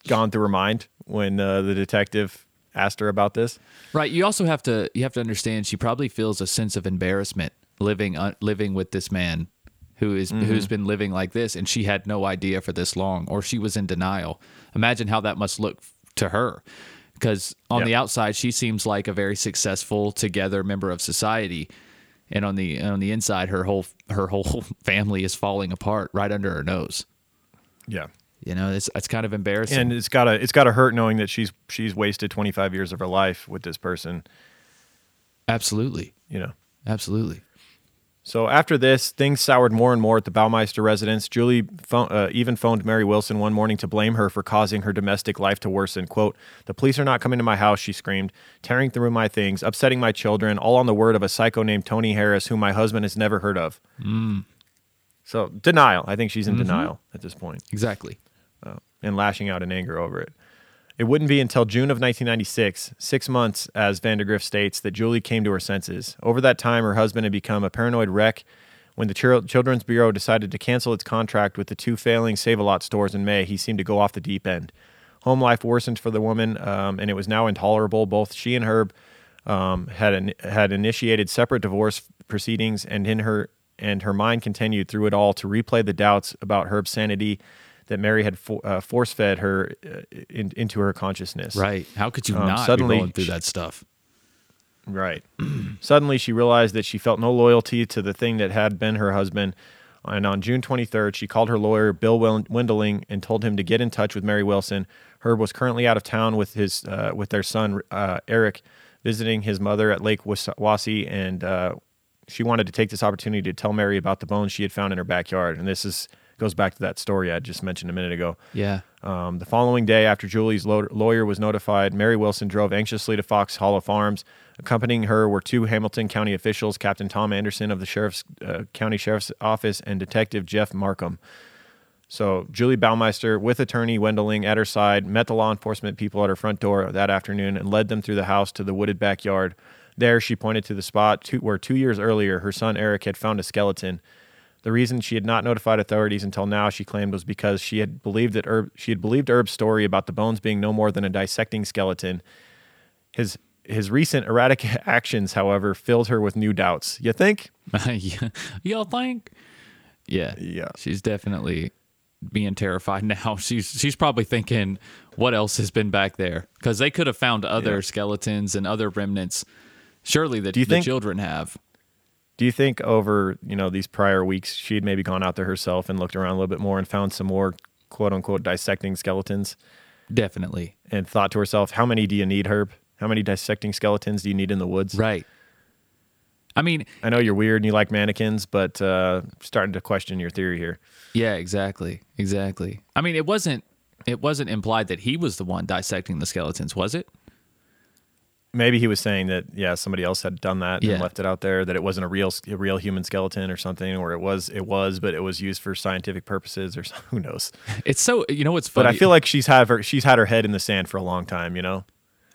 gone through her mind when uh, the detective asked her about this. Right. You also have to you have to understand she probably feels a sense of embarrassment living uh, living with this man who is- Mm-hmm. who's been living like this and she had no idea for this long or she was in denial. Imagine how that must look to her. Cuz on Yeah. the outside she seems like a very successful together member of society and on the on the inside her whole her whole (laughs) family is falling apart right under her nose. Yeah. You know, it's it's kind of embarrassing. and it's gotta it's gotta hurt knowing that she's she's wasted 25 years of her life with this person Absolutely. you know Absolutely. So after this things soured more and more at the baumeister residence. Julie phone, uh, even phoned mary wilson one morning to blame her for causing her domestic life to worsen. Quote the police are not coming to my house she screamed tearing through my things upsetting my children all on the word of a psycho named tony harris whom my husband has never heard of. So denial. I think she's in denial at this point. Exactly. and lashing out in anger over it. It wouldn't be until June of 1996, six months, as Vandergriff states, that Julie came to her senses. Over that time, her husband had become a paranoid wreck. When the Chil- Children's Bureau decided to cancel its contract with the two failing Save a Lot stores in May, he seemed to go off the deep end. Home life worsened for the woman, um, and it was now intolerable. Both she and Herb um, had in, had initiated separate divorce proceedings, and in her and her mind continued through it all to replay the doubts about Herb's sanity that Mary had uh, force fed her uh, in, into her consciousness. Right. How could you Um, not suddenly be going through she- that stuff? Right. (clears throat) Suddenly, she realized that she felt no loyalty to the thing that had been her husband. And on June 23rd, she called her lawyer, Bill Wendling, and told him to get in touch with Mary Wilson. Herb was currently out of town with his uh, with their son uh, Eric, visiting his mother at Lake Was- Wassee, and uh, she wanted to take this opportunity to tell Mary about the bones she had found in her backyard. And this is goes back to that story I just mentioned a minute ago. Yeah. Um, the following day, after Julie's lo- lawyer was notified, Mary Wilson drove anxiously to Fox Hollow Farms. Accompanying her were two Hamilton County officials, Captain Tom Anderson of the Sheriff's uh, County Sheriff's Office and Detective Jeff Markham. So Julie Baumeister, with attorney Wendling at her side, met the law enforcement people at her front door that afternoon and led them through the house to the wooded backyard. There, she pointed to the spot two, where two years earlier her son Eric had found a skeleton. The reason she had not notified authorities until now, she claimed, was because she had believed that Herb, she had believed Herb's story about the bones being no more than a dissecting skeleton. His his recent erratic (laughs) actions, however, filled her with new doubts. You think? (laughs) Yeah. Y'all think? Yeah. Yeah. She's definitely being terrified (laughs) now. She's she's probably thinking, what else has been back there? Because they could have found other Yeah. skeletons and other remnants. Surely the, Do you the think- children have. Do you think over you know these prior weeks she had maybe gone out there herself and looked around a little bit more and found some more quote unquote dissecting skeletons Definitely. and thought to herself, how many do you need, Herb? How many dissecting skeletons do you need in the woods? Right. I mean, I know you're weird and you like mannequins, but uh, starting to question your theory here. yeah, exactly. Exactly. I mean, it wasn't it wasn't implied that he was the one dissecting the skeletons, was it? Maybe he was saying that yeah, somebody else had done that Yeah. and left it out there. That it wasn't a real a real human skeleton or something, or it was it was, but it was used for scientific purposes or (laughs) who knows. It's so you know what's funny. But. I feel like she's had her she's had her head in the sand for a long time. You know.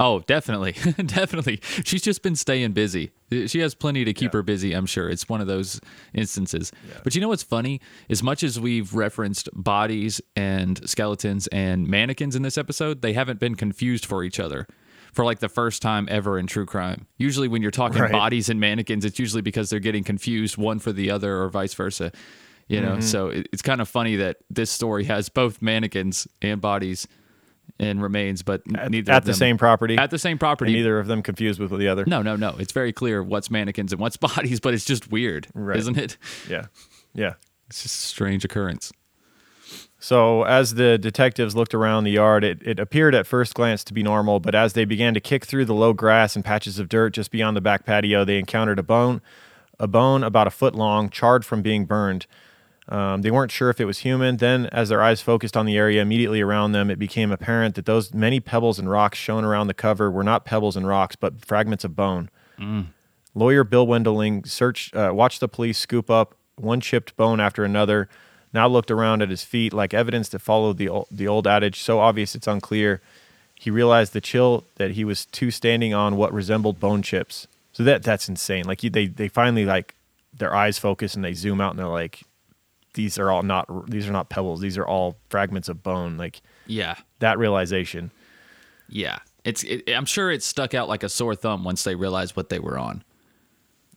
Oh, definitely. (laughs) definitely. She's just been staying busy. Uh, she has plenty to keep her busy, I'm sure. It's one of those instances. But you know what's funny? As much as we've referenced bodies and skeletons and mannequins in this episode, they haven't been confused for each other for like the first time ever in true crime. Usually when you're talking Right. bodies and mannequins, it's usually because they're getting confused one for the other or vice versa. You Mm-hmm. know, so it- it's kind of funny that this story has both mannequins and bodies and remains, but At, neither at of the same property. at the same property. neither of them confused with the other. No, no, no. It's very clear what's mannequins and what's (laughs) bodies, but it's just weird, Right. isn't it? Yeah. Yeah. It's just a strange occurrence. So, as the detectives looked around the yard, it, it appeared at first glance to be normal, but as they began to kick through the low grass and patches of dirt just beyond the back patio, they encountered a bone, a bone about a foot long, charred from being burned. Um, they weren't sure if it was human. Then, as their eyes focused on the area immediately around them, it became apparent that those many pebbles and rocks shown around the cover were not pebbles and rocks, but fragments of bone. Lawyer Bill Wendling searched, uh, watched the police scoop up one chipped bone after another. Now looked around at his feet like evidence that followed the ol- the old adage, so obvious it's unclear. He realized the chill that he was too standing on what resembled bone chips. So that that's insane. Like they they finally like their eyes focus and they zoom out and they're like, these are all not these are not pebbles. These are all fragments of bone. Like Yeah. that realization. Yeah. It's it, I'm sure it stuck out like a sore thumb once they realized what they were on.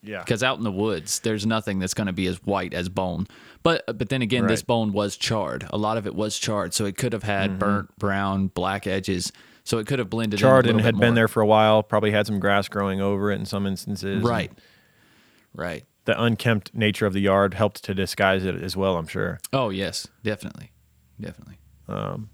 Yeah. Because out in the woods, there's nothing that's going to be as white as bone. But but then again, this bone was charred. A lot of it was charred, so it could have had burnt brown, black edges. So it could have blended Mm-hmm. charred and had bit been there for a while. Probably had some grass growing over it in some instances. Right. Right. The unkempt nature of the yard helped to disguise it as well. I'm sure. Oh yes, definitely, definitely. Um,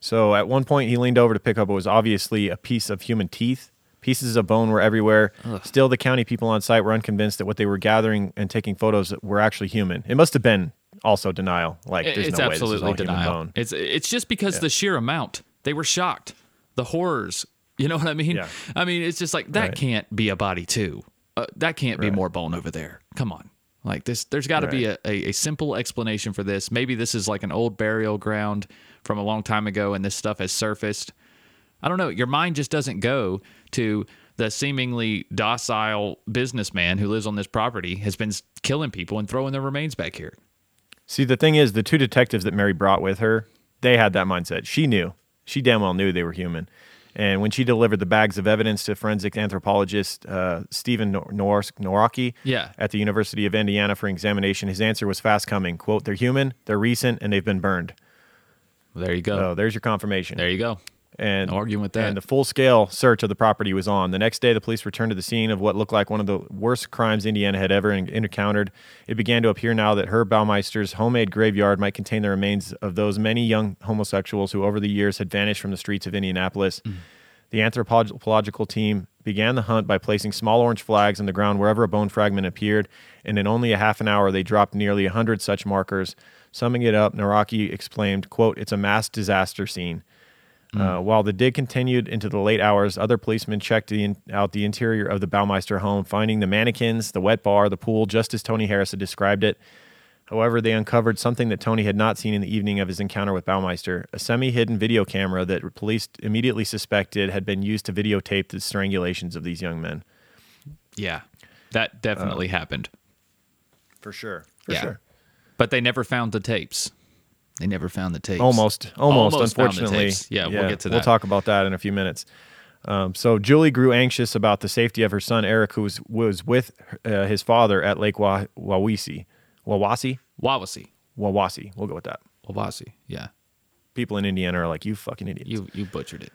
So at one point, he leaned over to pick up what was obviously a piece of human teeth. Pieces of bone were everywhere. Still, the county people on site were unconvinced that what they were gathering and taking photos were actually human. It must have been also denial. Like, there's it's no way this is absolutely all human denial. bone. It's it's just because the sheer amount they were shocked, the horrors. You know what I mean? Yeah. I mean, it's just like that Right. can't be a body too. Uh, that can't be more bone over there. Come on. Like this, there's got to be a, a, a simple explanation for this. Maybe this is like an old burial ground from a long time ago, and this stuff has surfaced. I don't know. Your mind just doesn't go to the seemingly docile businessman who lives on this property has been killing people and throwing their remains back here. See, the thing is, the two detectives that Mary brought with her, they had that mindset. She knew. She damn well knew they were human. And when she delivered the bags of evidence to forensic anthropologist uh, Stephen Nor- Nor- Nawrocki Yeah. at the University of Indiana for examination, his answer was fast coming. "Quote: They're human, they're recent, and they've been burned." Well, there you go. So there's your confirmation. There you go. And No arguing with that. And the full scale search of the property was on. The next day, the police returned to the scene of what looked like one of the worst crimes Indiana had ever en- encountered. It began to appear now that Herb Baumeister's homemade graveyard might contain the remains of those many young homosexuals who, over the years, had vanished from the streets of Indianapolis. Mm. The anthropological team began the hunt by placing small orange flags on the ground wherever a bone fragment appeared, and in only a half an hour, they dropped nearly a hundred such markers. Summing it up, Nawrocki exclaimed, "Quote: It's a mass disaster scene." Uh, while the dig continued into the late hours, other policemen checked the in, out the interior of the Baumeister home, finding the mannequins, the wet bar, the pool, just as Tony Harris had described it. However, they uncovered something that Tony had not seen in the evening of his encounter with Baumeister a semi hidden video camera that police immediately suspected had been used to videotape the strangulations of these young men. Yeah, that definitely happened. For sure. For Yeah. sure. But they never found the tapes. They never found the tapes. Almost, almost, Almost unfortunately. tapes. Yeah, we'll get to that. We'll talk about that in a few minutes. Um, so Julie grew anxious about the safety of her son Eric, who was, was with uh, his father at Lake Wa- Wawisi. Wawasi? Wawasi. Wawasi. We'll go with that. Wawasi. Yeah. People in Indiana are like, you fucking idiots. You you butchered it.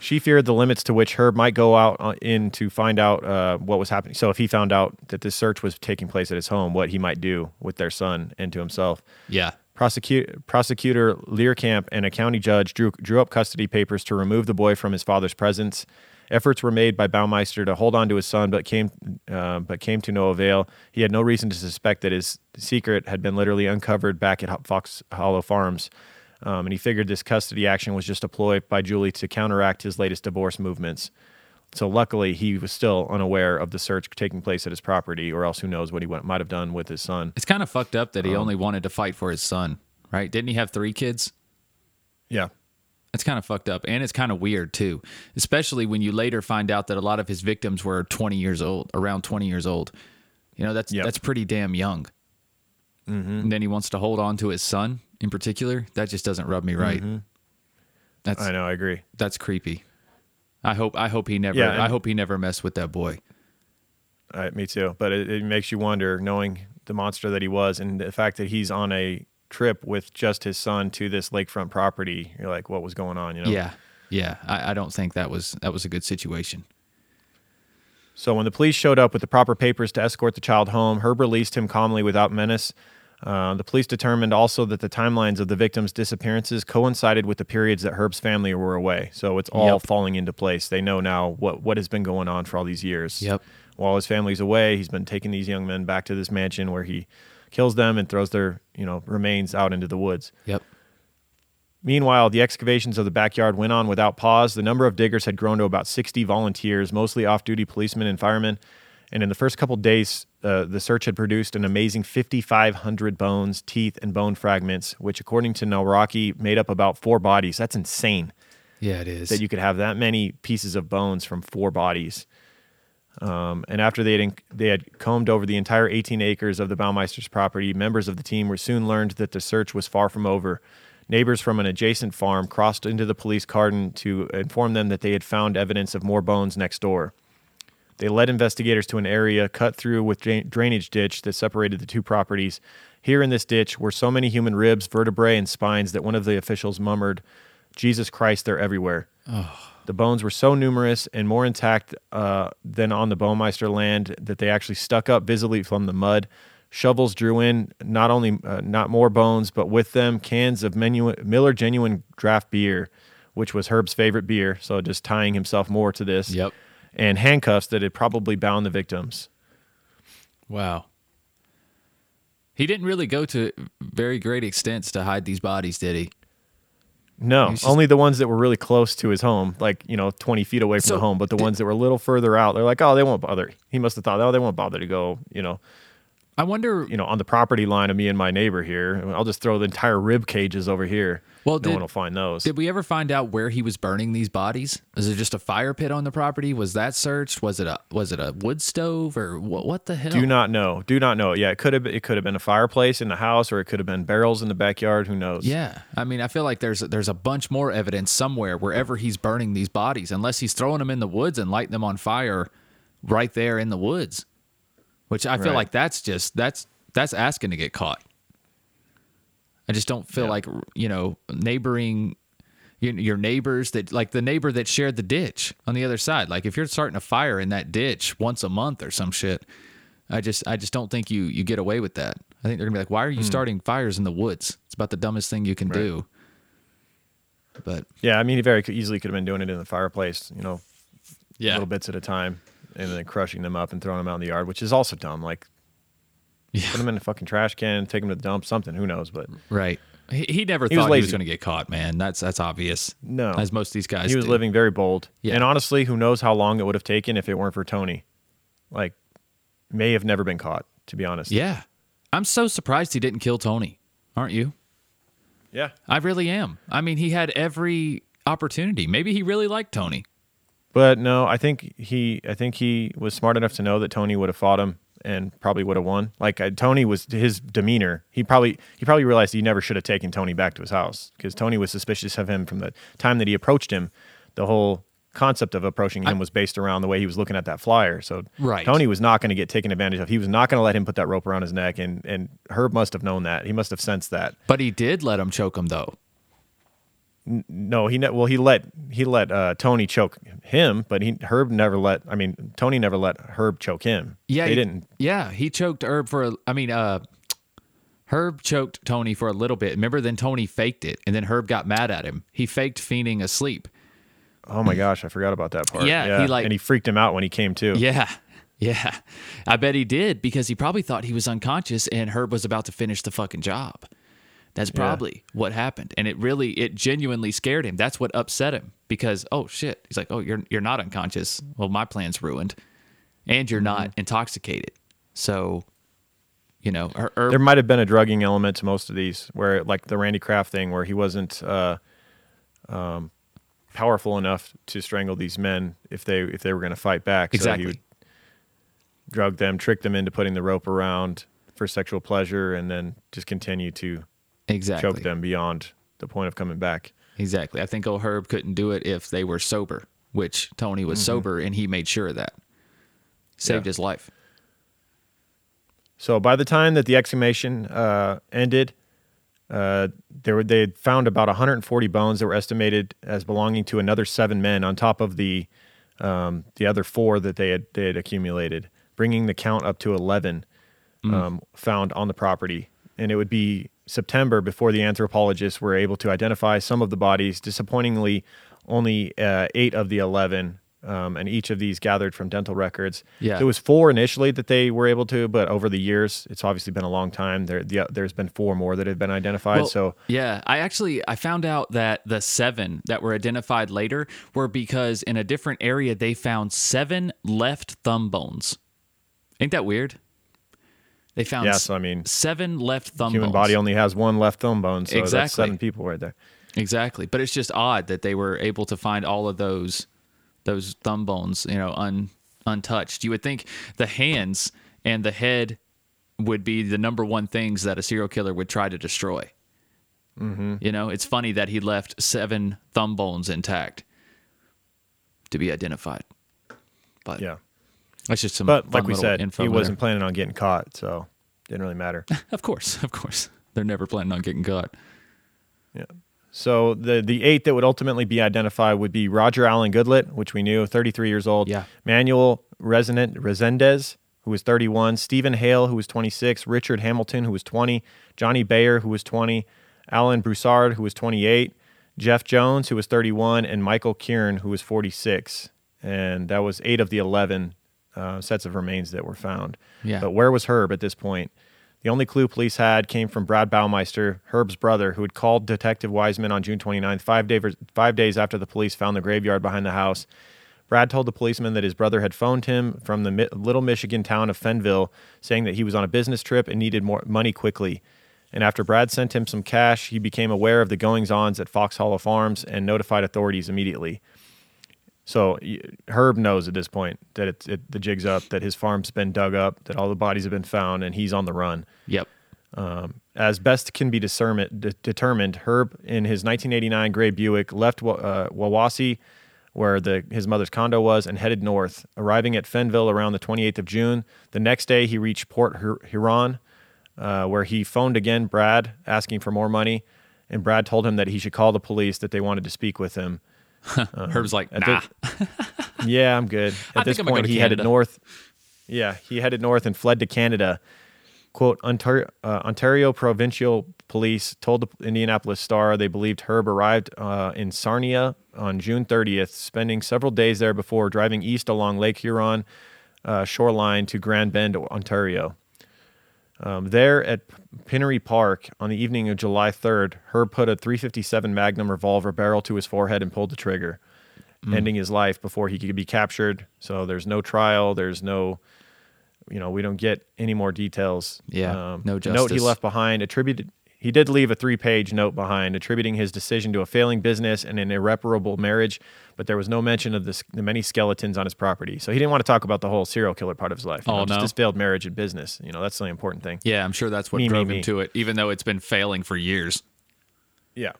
She feared the limits to which Herb might go out uh, in to find out uh, what was happening. So if he found out that this search was taking place at his home, what he might do with their son and to himself. Yeah. Prosecute, prosecutor Leerkamp and a county judge drew, drew up custody papers to remove the boy from his father's presence. Efforts were made by Baumeister to hold on to his son, but came uh, but came to no avail. He had no reason to suspect that his secret had been literally uncovered back at Fox Hollow Farms, um, and he figured this custody action was just a ploy by Julie to counteract his latest divorce movements. So luckily, he was still unaware of the search taking place at his property, or else who knows what he went, might have done with his son. It's kind of fucked up Um, that he only wanted to fight for his son, right? Didn't he have three kids? Yeah, It's kind of fucked up. And it's kind of weird, too, especially when you later find out that a lot of his victims were 20 years old, around 20 years old. You know, that's, Yep. that's pretty damn young. Mm-hmm. And then he wants to hold on to his son in particular. That just doesn't rub me right. Mm-hmm. I know. I agree. that's creepy. I hope I hope he never Yeah, I hope he never messed with that boy. Uh, me too. But it, it makes you wonder, knowing the monster that he was, and the fact that he's on a trip with just his son to this lakefront property. You're like, what was going on? You know. Yeah. Yeah. I, I don't think that was that was a good situation. So when the police showed up with the proper papers to escort the child home, Herb released him calmly without menace. Uh, the police determined also that the timelines of the victims' disappearances coincided with the periods that Herb's family were away. So it's all Yep. falling into place. They know now what, what has been going on for all these years. Yep. While his family's away, he's been taking these young men back to this mansion where he kills them and throws their you know remains out into the woods. Yep. Meanwhile, the excavations of the backyard went on without pause. The number of diggers had grown to about 60 volunteers, mostly off duty policemen and firemen. And in the first couple days, uh, the search had produced an amazing 5,500 bones, teeth, and bone fragments, which, according to Nawrocki, made up about four bodies. That's insane Yeah, it is. that you could have that many pieces of bones from four bodies. Um, and after they had, they had combed over the entire 18 acres of the Baumeister's property, members of the team were soon learned that the search was far from over. Neighbors from an adjacent farm crossed into the police cordon to inform them that they had found evidence of more bones next door. They led investigators to an area cut through with dra- drainage ditch that separated the two properties. Here in this ditch were so many human ribs, vertebrae, and spines that one of the officials murmured, Jesus Christ, they're everywhere. The bones were so numerous and more intact uh, than on the Baumeister land that they actually stuck up visibly from the mud. Shovels drew in not only uh, not more bones, but with them cans of menu- Miller Genuine Draft Beer, which was Herb's favorite beer. So just tying himself more to this. Yep. And handcuffs that had probably bound the victims. Wow. He didn't really go to very great extents to hide these bodies, did he? No, just- only the ones that were really close to his home, like you know, twenty feet away from So, the home. But the did- ones that were a little further out, they're like, oh, they won't bother. He must have thought, oh, they won't bother to go, you know, I wonder. you know, on the property line of me and my neighbor here. I'll just throw the entire rib cages over here. Well, no did- one will find those. Did we ever find out where he was burning these bodies? Is it just a fire pit on the property? Was that searched? Was it a was it a wood stove or what? What the hell? Do not know. Do not know. Yeah, it could have. It could have been a fireplace in the house, or it could have been barrels in the backyard. Who knows? Yeah, I mean, I feel like there's there's a bunch more evidence somewhere wherever he's burning these bodies, unless he's throwing them in the woods and lighting them on fire right there in the woods. Which I feel Right. like that's just that's that's asking to get caught. I just don't feel Yeah. like you know neighboring your, neighbors that like the neighbor that shared the ditch on the other side. Like if you're starting a fire in that ditch once a month or some shit, I just I just don't think you you get away with that. I think they're gonna be like, why are you hmm. starting fires in the woods? It's about the dumbest thing you can do. But Yeah, I mean, he very easily could have been doing it in the fireplace. You know, yeah, little bits at a time, and then crushing them up and throwing them out in the yard, which is also dumb. Like, Yeah. put them in a fucking trash can, take them to the dump, something. Who knows? But right. He, he never He was thought he was going to get caught, man. That's that's obvious. No. as most of these guys. he was do. living very bold. Yeah. And honestly, who knows how long it would have taken if it weren't for Tony? Like, may have never been caught. To be honest. Yeah, I'm so surprised he didn't kill Tony. Aren't you? Yeah. I really am. I mean, he had every opportunity. Maybe he really liked Tony. But no, I think he, I think he was smart enough to know that Tony would have fought him and probably would have won. Like uh, Tony was his demeanor. He probably, he probably realized he never should have taken Tony back to his house because Tony was suspicious of him from the time that he approached him. The whole concept of approaching him was based around the way he was looking at that flyer. So Right. Tony was not going to get taken advantage of. He was not going to let him put that rope around his neck. And and Herb must have known that. He must have sensed that. But he did let him choke him, though. No, he ne- well he let he let uh, Tony choke him, but he Herb never let. I mean, Tony never let Herb choke him. Yeah, they he- didn't. Yeah, he choked Herb for. A, I mean, uh, Herb choked Tony for a little bit. Remember, then Tony faked it, and then Herb got mad at him. He faked feigning asleep. Oh my gosh, I forgot about that part. Yeah, he, like- and he freaked him out when he came to. Yeah, (laughs) yeah. I bet he did because he probably thought he was unconscious, and Herb was about to finish the fucking job. That's probably what happened, and it really, it genuinely scared him. That's what upset him because oh shit, he's like, oh you're you're not unconscious. Well, my plan's ruined, and you're not intoxicated. So, you know, Her- Herb, There might have been a drugging element to most of these, where like the Randy Kraft thing, where he wasn't uh, um, powerful enough to strangle these men if they if they were going to fight back. So Exactly. he would drug them, trick them into putting the rope around for sexual pleasure, and then just continue to exactly. choke them beyond the point of coming back. Exactly. I think old Herb couldn't do it if they were sober, which Tony was sober and he made sure of that. Saved Mm-hmm. Yeah. his life. So by the time that the exhumation uh, ended, uh, there were, they had found about 140 bones that were estimated as belonging to another seven men on top of the um, the other four that they had they had accumulated, bringing the count up to 11 um, found on the property. and it would be September before the anthropologists were able to identify some of the bodies. Disappointingly, only uh, eight of the 11, um, and each of these gathered from dental records. Yeah. It was four initially that they were able to, but over the years, it's obviously been a long time. There, the, there's been four more that have been identified. Well, so yeah, I actually I found out that the seven that were identified later were because in a different area they found seven left thumb bones. Ain't that weird? They found Yeah, so I mean, seven left thumb human bones. body only has one left thumb bone, so that's Exactly. seven people right there. Exactly, but it's just odd that they were able to find all of those those thumb bones, you know, un, untouched. You would think the hands and the head would be the number one things that a serial killer would try to destroy. Mm-hmm. You know, it's funny that he left seven thumb bones intact to be identified. But Yeah. That's just some. But like we said, he wasn't planning on getting caught, so didn't really matter. (laughs) Of course, of course, they're never planning on getting caught. Yeah. So the the eight that would ultimately be identified would be Roger Allen Goodlet, which we knew, 33 years old. Yeah. Manuel Resonant Resendez, who was 31. Stephen Hale, who was 26. Richard Hamilton, who was 20. Johnny Bayer, who was 20. Alan Broussard, who was 28. Jeff Jones, who was 31, and Michael Kieran, who was 46. And that was eight of the 11 uh, sets of remains that were found. Yeah. But where was Herb at this point? The only clue police had came from Brad Baumeister, Herb's brother, who had called Detective Wiseman on June 29th, five, day, five days after the police found the graveyard behind the house. Brad told the policeman that his brother had phoned him from the Mi- little Michigan town of Fenville, saying that he was on a business trip and needed more money quickly. And after Brad sent him some cash, he became aware of the goings ons at Fox Hollow Farms and notified authorities immediately. So Herb knows at this point that it's it, the jig's up, that his farm's been dug up, that all the bodies have been found, and he's on the run. Yep. As best can be discern- de- determined, Herb in his 1989 gray Buick left uh, Wawasee, where the, his mother's condo was, and headed north, arriving at Fenville around the 28th of June. The next day, he reached Port Hur- Huron, uh, where he phoned again Brad, asking for more money. And Brad told him that he should call the police, that they wanted to speak with him. Herb's like, nah. the- yeah, I'm good. (laughs) I At this point, he headed north. Yeah, he headed north and fled to Canada. Quote, Ontario, uh, Ontario Provincial Police told the Indianapolis Star they believed Herb arrived uh, in Sarnia on June 30th, spending several days there before driving east along Lake Huron uh, shoreline to Grand Bend, Ontario. Um, there at Pinery Park on the evening of July 3rd, Herb put a 357 Magnum revolver barrel to his forehead and pulled the trigger, ending his life before he could be captured. So there's no trial. There's no, you know, we don't get any more details. Um, Yeah, no the Note he left behind attributed. He did leave a three-page note behind, attributing his decision to a failing business and an irreparable marriage. But there was no mention of the, the many skeletons on his property. So he didn't want to talk about the whole serial killer part of his life. you Oh, know, just his failed marriage and business. You know, that's the important thing. Yeah, I'm sure that's what Me, me, drove him me. to it, even though it's been failing for years. Yeah.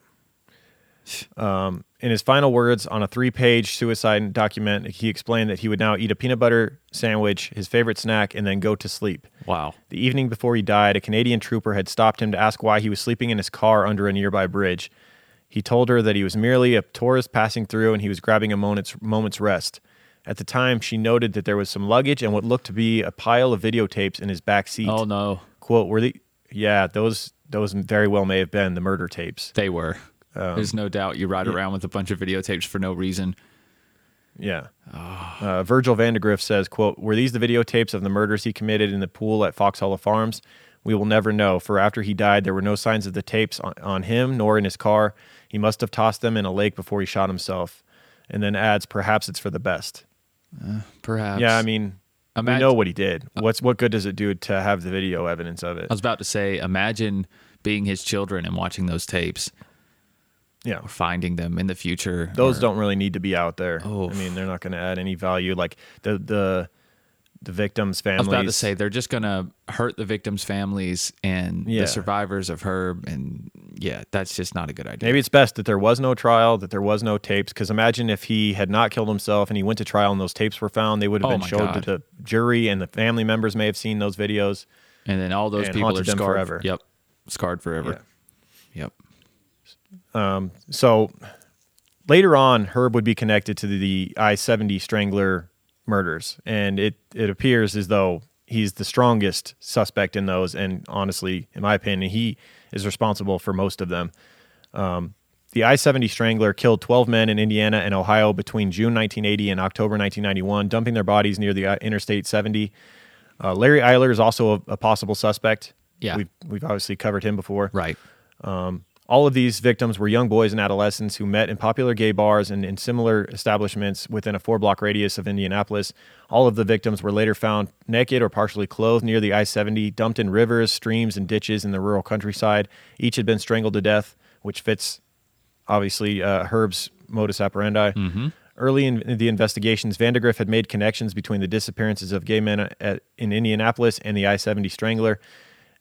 Um, in his final words on a three page suicide document, he explained that he would now eat a peanut butter sandwich, his favorite snack, and then go to sleep. Wow. The evening before he died, a Canadian trooper had stopped him to ask why he was sleeping in his car under a nearby bridge. He told her that he was merely a tourist passing through and he was grabbing a moment's, moment's rest. At the time, she noted that there was some luggage and what looked to be a pile of videotapes in his back seat. Oh no, Quote, were the, yeah, those, those very well may have been the murder tapes. they were. Um, There's no doubt you ride around with a bunch of videotapes for no reason. Yeah. Uh, Virgil Vandegrift says, quote, Were these the videotapes of the murders he committed in the pool at Fox Hollow Farms? We will never know, for after he died, there were no signs of the tapes on, on him nor in his car. He must have tossed them in a lake before he shot himself. And then adds, Perhaps it's for the best. Perhaps. Yeah, I mean, we Imag- know what he did. What's What good does it do to have the video evidence of it? I was about to say, imagine being his children and watching those tapes Yeah. or finding them in the future. Those or- don't really need to be out there. Oh. I mean, they're not going to add any value. Like the, the, the victims' I families. was about to say they're just gonna hurt the victims' families and Yeah. the survivors of Herb, and yeah, that's just not a good idea. Maybe it's best that there was no trial, that there was no tapes. Because imagine if he had not killed himself and he went to trial and those tapes were found, they would have Oh been showed God. to the jury, and the family members may have seen those videos. and then all those people are scarred forever. Yep, scarred forever. Yep. So later on, Herb would be connected to the I 70 Strangler murders, and it, it appears as though he's the strongest suspect in those, and honestly, in my opinion, he is responsible for most of them. Um, the I 70 Strangler killed 12 men in Indiana and Ohio between June 1980 and October 1991, dumping their bodies near the uh, Interstate 70. Uh, Larry Eyler is also a, a possible suspect. Yeah. We've, we've obviously covered him before. Right. All of these victims were young boys and adolescents who met in popular gay bars and in similar establishments within a four block radius of Indianapolis. All of the victims were later found naked or partially clothed near the I 70, dumped in rivers, streams, and ditches in the rural countryside. Each had been strangled to death, which fits obviously uh, Herb's modus operandi. Early in the investigations, Vandergriff had made connections between the disappearances of gay men at, in Indianapolis and the I 70 Strangler.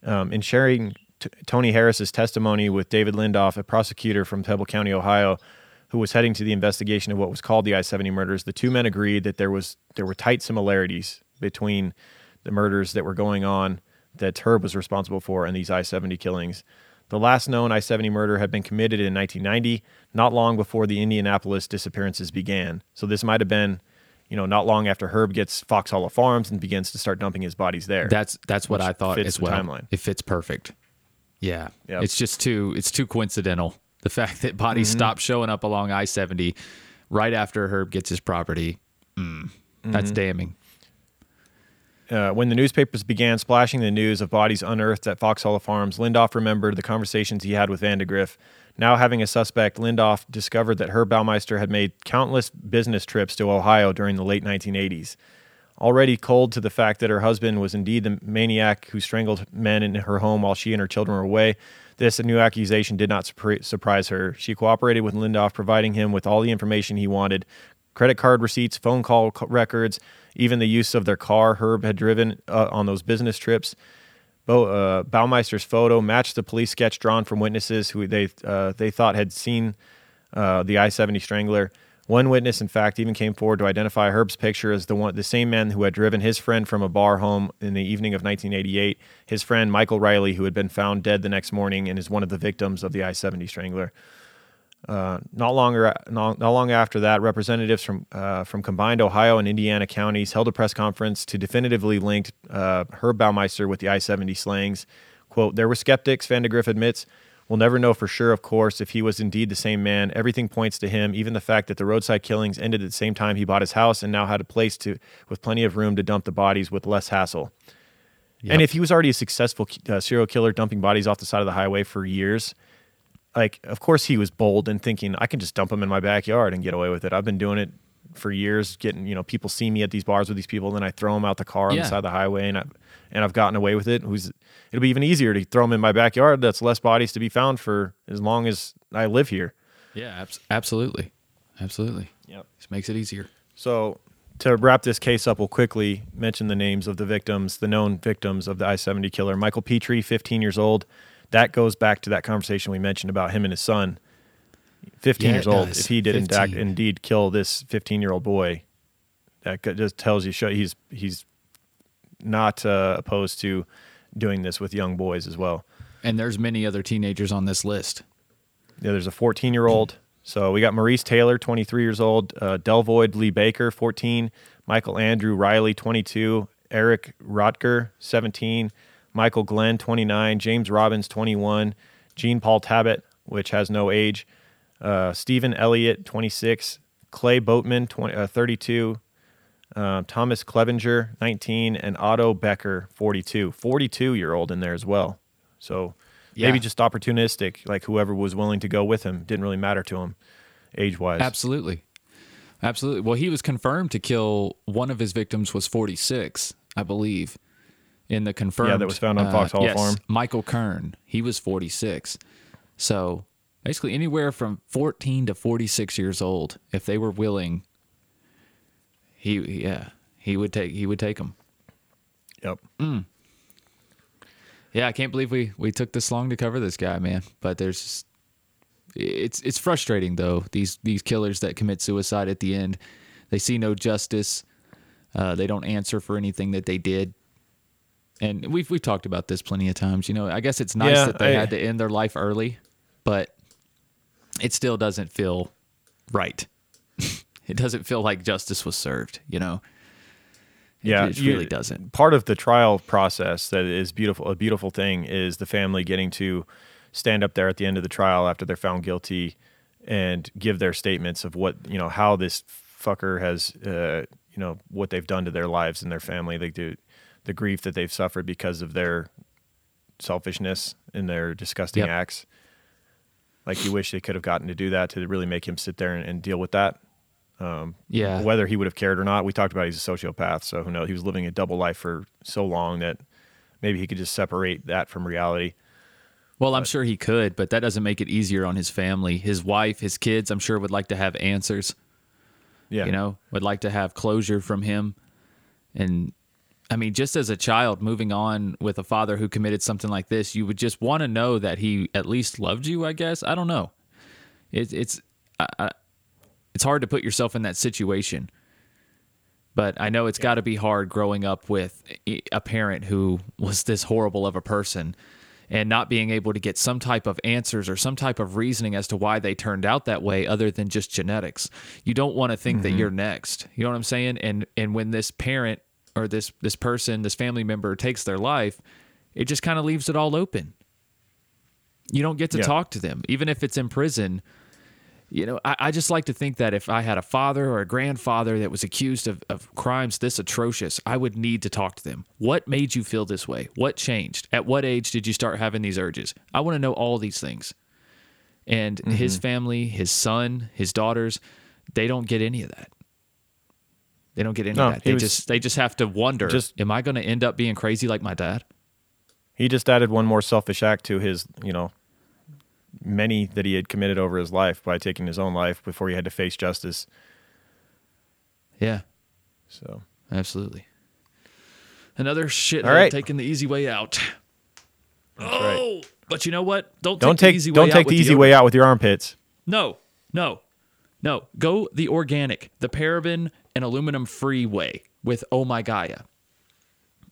Um, in sharing t- Tony Harris's testimony with David Lindoff, a prosecutor from Preble County, Ohio, who was heading to the investigation of what was called the I-70 murders, the two men agreed that there was there were tight similarities between the murders that were going on that Herb was responsible for and these I-70 killings. The last known I-70 murder had been committed in 1990, not long before the Indianapolis disappearances began. So this might have been, you know, not long after Herb gets Fox Hollow Farms and begins to start dumping his bodies there. That's that's what I thought fits as the well. timeline. It fits perfect. Yeah. Yep. It's just too it's too coincidental. The fact that bodies Mm-hmm. stop showing up along I seventy right after Herb gets his property. Mm, That's Mm-hmm. damning. Uh, when the newspapers began splashing the news of bodies unearthed at Fox Hollow Farms, Lindoff remembered the conversations he had with Vandegrift. Now having a suspect, Lindoff discovered that Herb Baumeister had made countless business trips to Ohio during the late 1980s. Already cold to the fact that her husband was indeed the maniac who strangled men in her home while she and her children were away, this new accusation did not surprise her. She cooperated with Lindoff, providing him with all the information he wanted credit card receipts, phone call records, even the use of their car Herb had driven uh, on those business trips. Bo, uh, Baumeister's photo matched the police sketch drawn from witnesses who they uh, they thought had seen uh, the I-70 Strangler. One witness, in fact, even came forward to identify Herb's picture as the one, the same man who had driven his friend from a bar home in the evening of 1988. His friend Michael Riley, who had been found dead the next morning and is one of the victims of the I-70 Strangler. Uh, not longer, not, not long after that, representatives from uh, from combined Ohio and Indiana counties held a press conference to definitively link uh, Herb Baumeister with the I-70 slayings. "Quote: There were skeptics," Vandegrift admits. We'll never know for sure, of course, if he was indeed the same man. Everything points to him, even the fact that the roadside killings ended at the same time he bought his house and now had a place to with plenty of room to dump the bodies with less hassle. And if he was already a successful uh, serial killer dumping bodies off the side of the highway for years, like of course he was bold and thinking I can just dump them in my backyard and get away with it. I've been doing it for years, getting you know people see me at these bars with these people, and then I throw them out the car on Yeah. the side of the highway, and I and I've gotten away with it. Who's it'll be even easier to throw them in my backyard. That's less bodies to be found for as long as I live here. Yeah, abs- absolutely. Absolutely. Yep. Just makes it easier. So to wrap this case up, we'll quickly mention the names of the victims, the known victims of the I-70 killer. Michael Petrie, 15 years old. That goes back to that conversation we mentioned about him and his son. 15 Yeah, years old. If he did in fact 15. indeed kill this 15-year-old boy, that just tells you show he's he's not uh, opposed to doing this with young boys as well. And there's many other teenagers on this list. Yeah, there's a 14 year old. So we got Maurice Taylor, 23 years old, uh, Delvoid Lee Baker, 14, Michael Andrew Riley, 22, Eric Rotker, 17, Michael Glenn, 29, James Robbins, 21, Jean Paul Tabbitt, which has no age, uh, Stephen Elliott, 26, Clay Boatman, 20, uh, 32, uh, Thomas Clevenger, 19, and Otto Becker, 42. 42 year old in there as well. So Yeah. maybe just opportunistic, like whoever was willing to go with him didn't really matter to him age wise. Absolutely. Absolutely. Well, he was confirmed to kill one of his victims was 46, I believe. In the confirmed Yeah, that was found on Fox Hollow yes, Farm. Michael Kern, he was 46. So, basically anywhere from 14 to 46 years old, if they were willing, he yeah, he would take he would take them. Yep. Yeah, I can't believe we we took this long to cover this guy, man. But there's just, it's it's frustrating though. These these killers that commit suicide at the end, they see no justice. Uh, they don't answer for anything that they did. And we've we've talked about this plenty of times. You know, I guess it's nice Yeah, that they I- had to end their life early, but it still doesn't feel right. (laughs) it doesn't feel like justice was served. You know, Yeah, it you- really doesn't. Part of the trial process that is beautiful, a beautiful thing, is the family getting to stand up there at the end of the trial after they're found guilty and give their statements of what you know how this fucker has uh, you know what they've done to their lives and their family. They do the grief that they've suffered because of their selfishness and their disgusting Yep. acts. Like you wish they could have gotten to do that to really make him sit there and, and deal with that Um, yeah. whether he would have cared or not. We talked about he's a sociopath, so who knows? He was living a double life for so long that maybe he could just separate that from reality. Well, I'm sure he could, but that doesn't make it easier on his family. His wife, his kids, I'm sure would like to have answers. Yeah, you know, would like to have closure from him. And I mean, just as a child moving on with a father who committed something like this, you would just want to know that he at least loved you, I guess. I don't know. It, it's I, it's hard to put yourself in that situation. But I know it's got to be hard growing up with a parent who was this horrible of a person and not being able to get some type of answers or some type of reasoning as to why they turned out that way other than just genetics. You don't want to think that mm-hmm. you're next. You know what I'm saying? And and when this parent or this this person, this family member takes their life, it just kind of leaves it all open. You don't get to Yeah. talk to them even if it's in prison you know, I, I just like to think that if I had a father or a grandfather that was accused of, of crimes this atrocious, I would need to talk to them. What made you feel this way? What changed? At what age did you start having these urges? I want to know all these things. And his mm-hmm. family, his son, his daughters, they don't get any of that. They don't get any No, of that. They just they just have to wonder, Just- am I going to end up being crazy like my dad? he just added one more selfish act to his, you know, many that he had committed over his life by taking his own life before he had to face justice. Yeah, So absolutely. Another shit All right. taking the easy way out. that's right. Oh, but you know what? Don't Don't take the take easy don't way take out the with easy way out with your armpits. No, no, no. Go the organic, the paraben and aluminum free way with Oh My Gaia.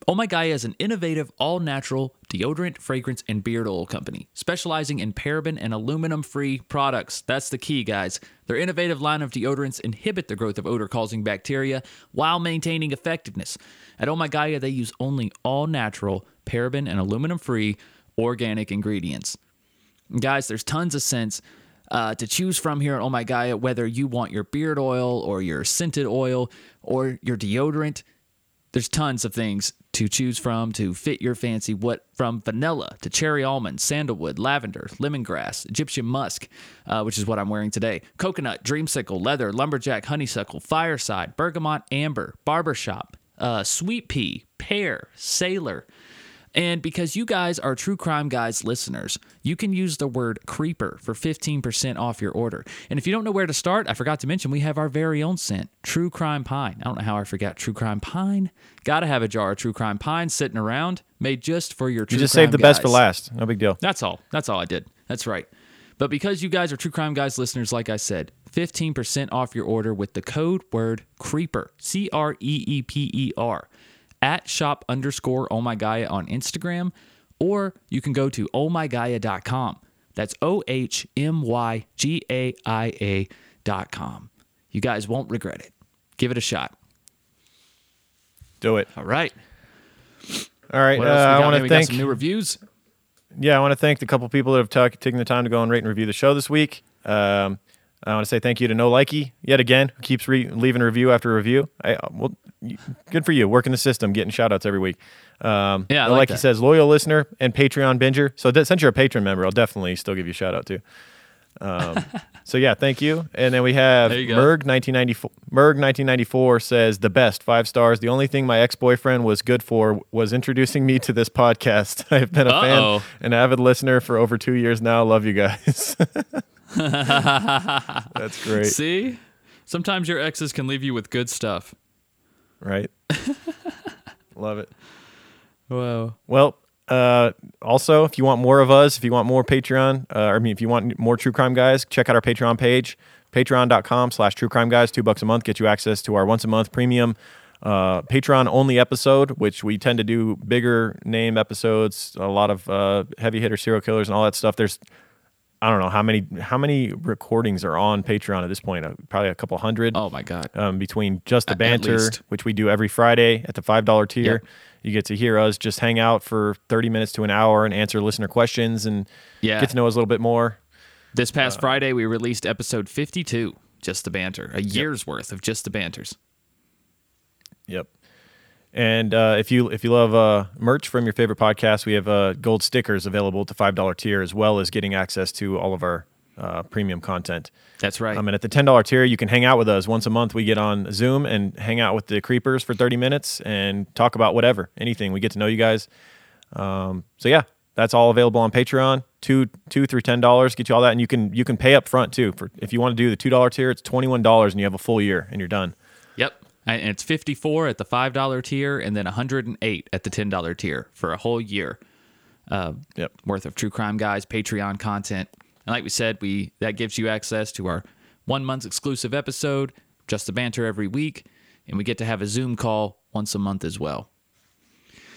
Oh My Gaia is an innovative, all natural deodorant, fragrance, and beard oil company specializing in paraben and aluminum free products. That's the key, guys. Their innovative line of deodorants inhibit the growth of odor causing bacteria while maintaining effectiveness. At Oh My Gaia, they use only all natural, paraben, and aluminum free organic ingredients. Guys, there's tons of scents uh, to choose from here at Oh My Gaia, whether you want your beard oil or your scented oil or your deodorant. There's tons of things to choose from to fit your fancy. What from vanilla to cherry almond, sandalwood, lavender, lemongrass, Egyptian musk, uh, which is what I'm wearing today, coconut, dreamsicle, leather, lumberjack, honeysuckle, fireside, bergamot, amber, barbershop, uh, sweet pea, pear, sailor. And because you guys are True Crime Guys listeners, you can use the word creeper for 15% off your order. And if you don't know where to start, I forgot to mention we have our very own scent, True Crime Pine. I don't know how I forgot True Crime Pine. Gotta have a jar of True Crime Pine sitting around, made just for your True crime. You just saved the best for last. No big deal. That's all. That's all I did. That's right. But because you guys are True Crime Guys listeners, like I said, 15% off your order with the code word CREEPER, C R E E P E R, at shop underscore oh my Gaia on Instagram, or you can go to ohmygaia.com. That's O H M Y G A I A dot com. You guys won't regret it. Give it a shot. Do it. All right. All right. Uh, I want to thank some new reviews. yeah, I want to thank the couple people that have ta- taken the time to go and rate and review the show this week. Um, I want to say thank you to No Likey yet again, who keeps re- leaving review after review. I, well, good for you, working the system, getting shout outs every week. Um, Yeah, no like Likey that. says loyal listener and Patreon binger. So that, since you're a patron member, I'll definitely still give you a shout out too. Um, (laughs) so yeah, thank you. And then we have There you go. Merg 1994. Merg 1994 says the best five stars. The only thing my ex boyfriend was good for was introducing me to this podcast. (laughs) I've been a Uh-oh. fan, an avid listener for over two years now. Love you guys. (laughs) (laughs) That's great, See? Sometimes your exes can leave you with good stuff. right? (laughs) Love it. Whoa. Well, uh, also, if you want more of us, if you want more Patreon, uh, I mean, if you want more True Crime Guys, check out our Patreon page, patreon.com slash True Crime Guys. Two bucks a month gets you access to our once a month premium uh, Patreon only episode, which we tend to do bigger name episodes, a lot of uh, heavy hitter serial killers and all that stuff. There's I don't know how many how many recordings are on Patreon at this point. Uh, probably a couple hundred. Oh my god. um, between just the banter, which we do every Friday at the five dollar tier. Yep. You get to hear us just hang out for thirty minutes to an hour and answer listener questions and Yeah. get to know us a little bit more. This Uh, past Friday, we released episode 52, Just the Banter, a year's worth of Just the Banters. Yep. And uh, if you if you love uh, merch from your favorite podcast, we have uh, gold stickers available at the five dollar tier, as well as getting access to all of our uh, premium content. That's right. Um, and at the ten dollar tier, you can hang out with us once a month. We get on Zoom and hang out with the creepers for thirty minutes and talk about whatever, anything. We get to know you guys. Um, so yeah, that's all available on Patreon. Two two through ten dollars get you all that, and you can you can pay up front too. For if you want to do the two dollar tier, it's twenty one dollars, and you have a full year, and you're done. And it's 54 at the $5 tier and then 108 at the $10 tier for a whole year uh, Yep. worth of true crime guys Patreon content. And like we said, we that gives you access to our 1 month exclusive episode, just the banter every week, and we get to have a Zoom call once a month as well.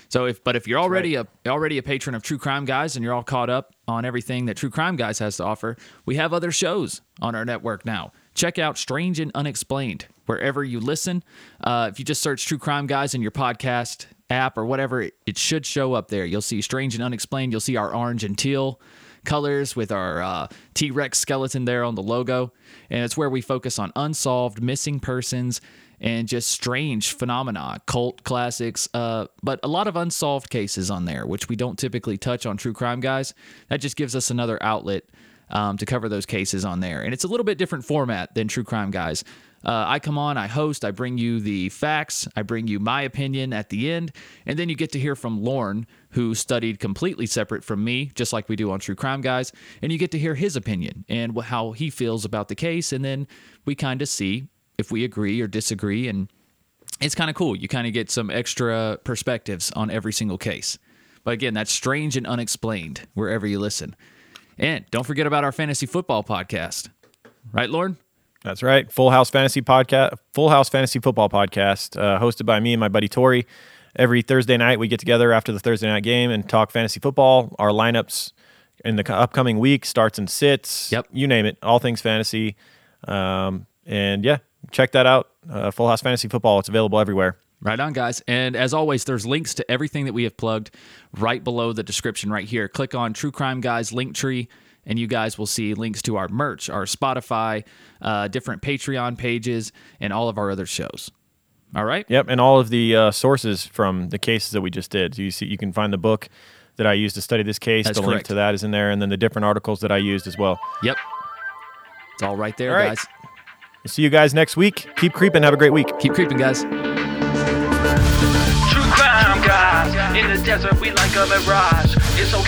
So if but if you're already a already a patron of True Crime Guys and you're all caught up on everything that True Crime Guys has to offer, we have other shows on our network now. Check out Strange and Unexplained wherever you listen. Uh, if you just search True Crime Guys in your podcast app or whatever, it, it should show up there. You'll see Strange and Unexplained. You'll see our orange and teal colors with our uh, T Rex skeleton there on the logo. And it's where we focus on unsolved missing persons and just strange phenomena, cult classics, uh, but a lot of unsolved cases on there, which we don't typically touch on True Crime Guys. That just gives us another outlet um, to cover those cases on there. And it's a little bit different format than True Crime Guys. Uh, I come on, I host, I bring you the facts, I bring you my opinion at the end, and then you get to hear from Lorne, who studied completely separate from me, just like we do on True Crime Guys, and you get to hear his opinion and how he feels about the case, and then we kind of see if we agree or disagree, and it's kind of cool. You kind of get some extra perspectives on every single case. But again, that's strange and unexplained wherever you listen. And don't forget about our fantasy football podcast. Right, Lauren? That's right. Full House Fantasy Podcast, Full House Fantasy Football Podcast, uh, hosted by me and my buddy Tori. Every Thursday night, we get together after the Thursday night game and talk fantasy football. Our lineups in the upcoming week starts and sits. Yep. You name it, all things fantasy. Um, and yeah, check that out. Uh, Full House Fantasy Football. It's available everywhere. Right on, guys. And as always, there's links to everything that we have plugged right below the description right here. Click on True Crime Guys link tree, and you guys will see links to our merch, our Spotify, uh, different Patreon pages, and all of our other shows. All right? Yep, and all of the uh, sources from the cases that we just did. So you see, you can find the book that I used to study this case. That's the link to that is in there, and then the different articles that I used as well. Yep. It's all right there, All right. guys. We'll see you guys next week. Keep creeping. Have a great week. Keep creeping, guys. True crime guys in the desert, we like a mirage.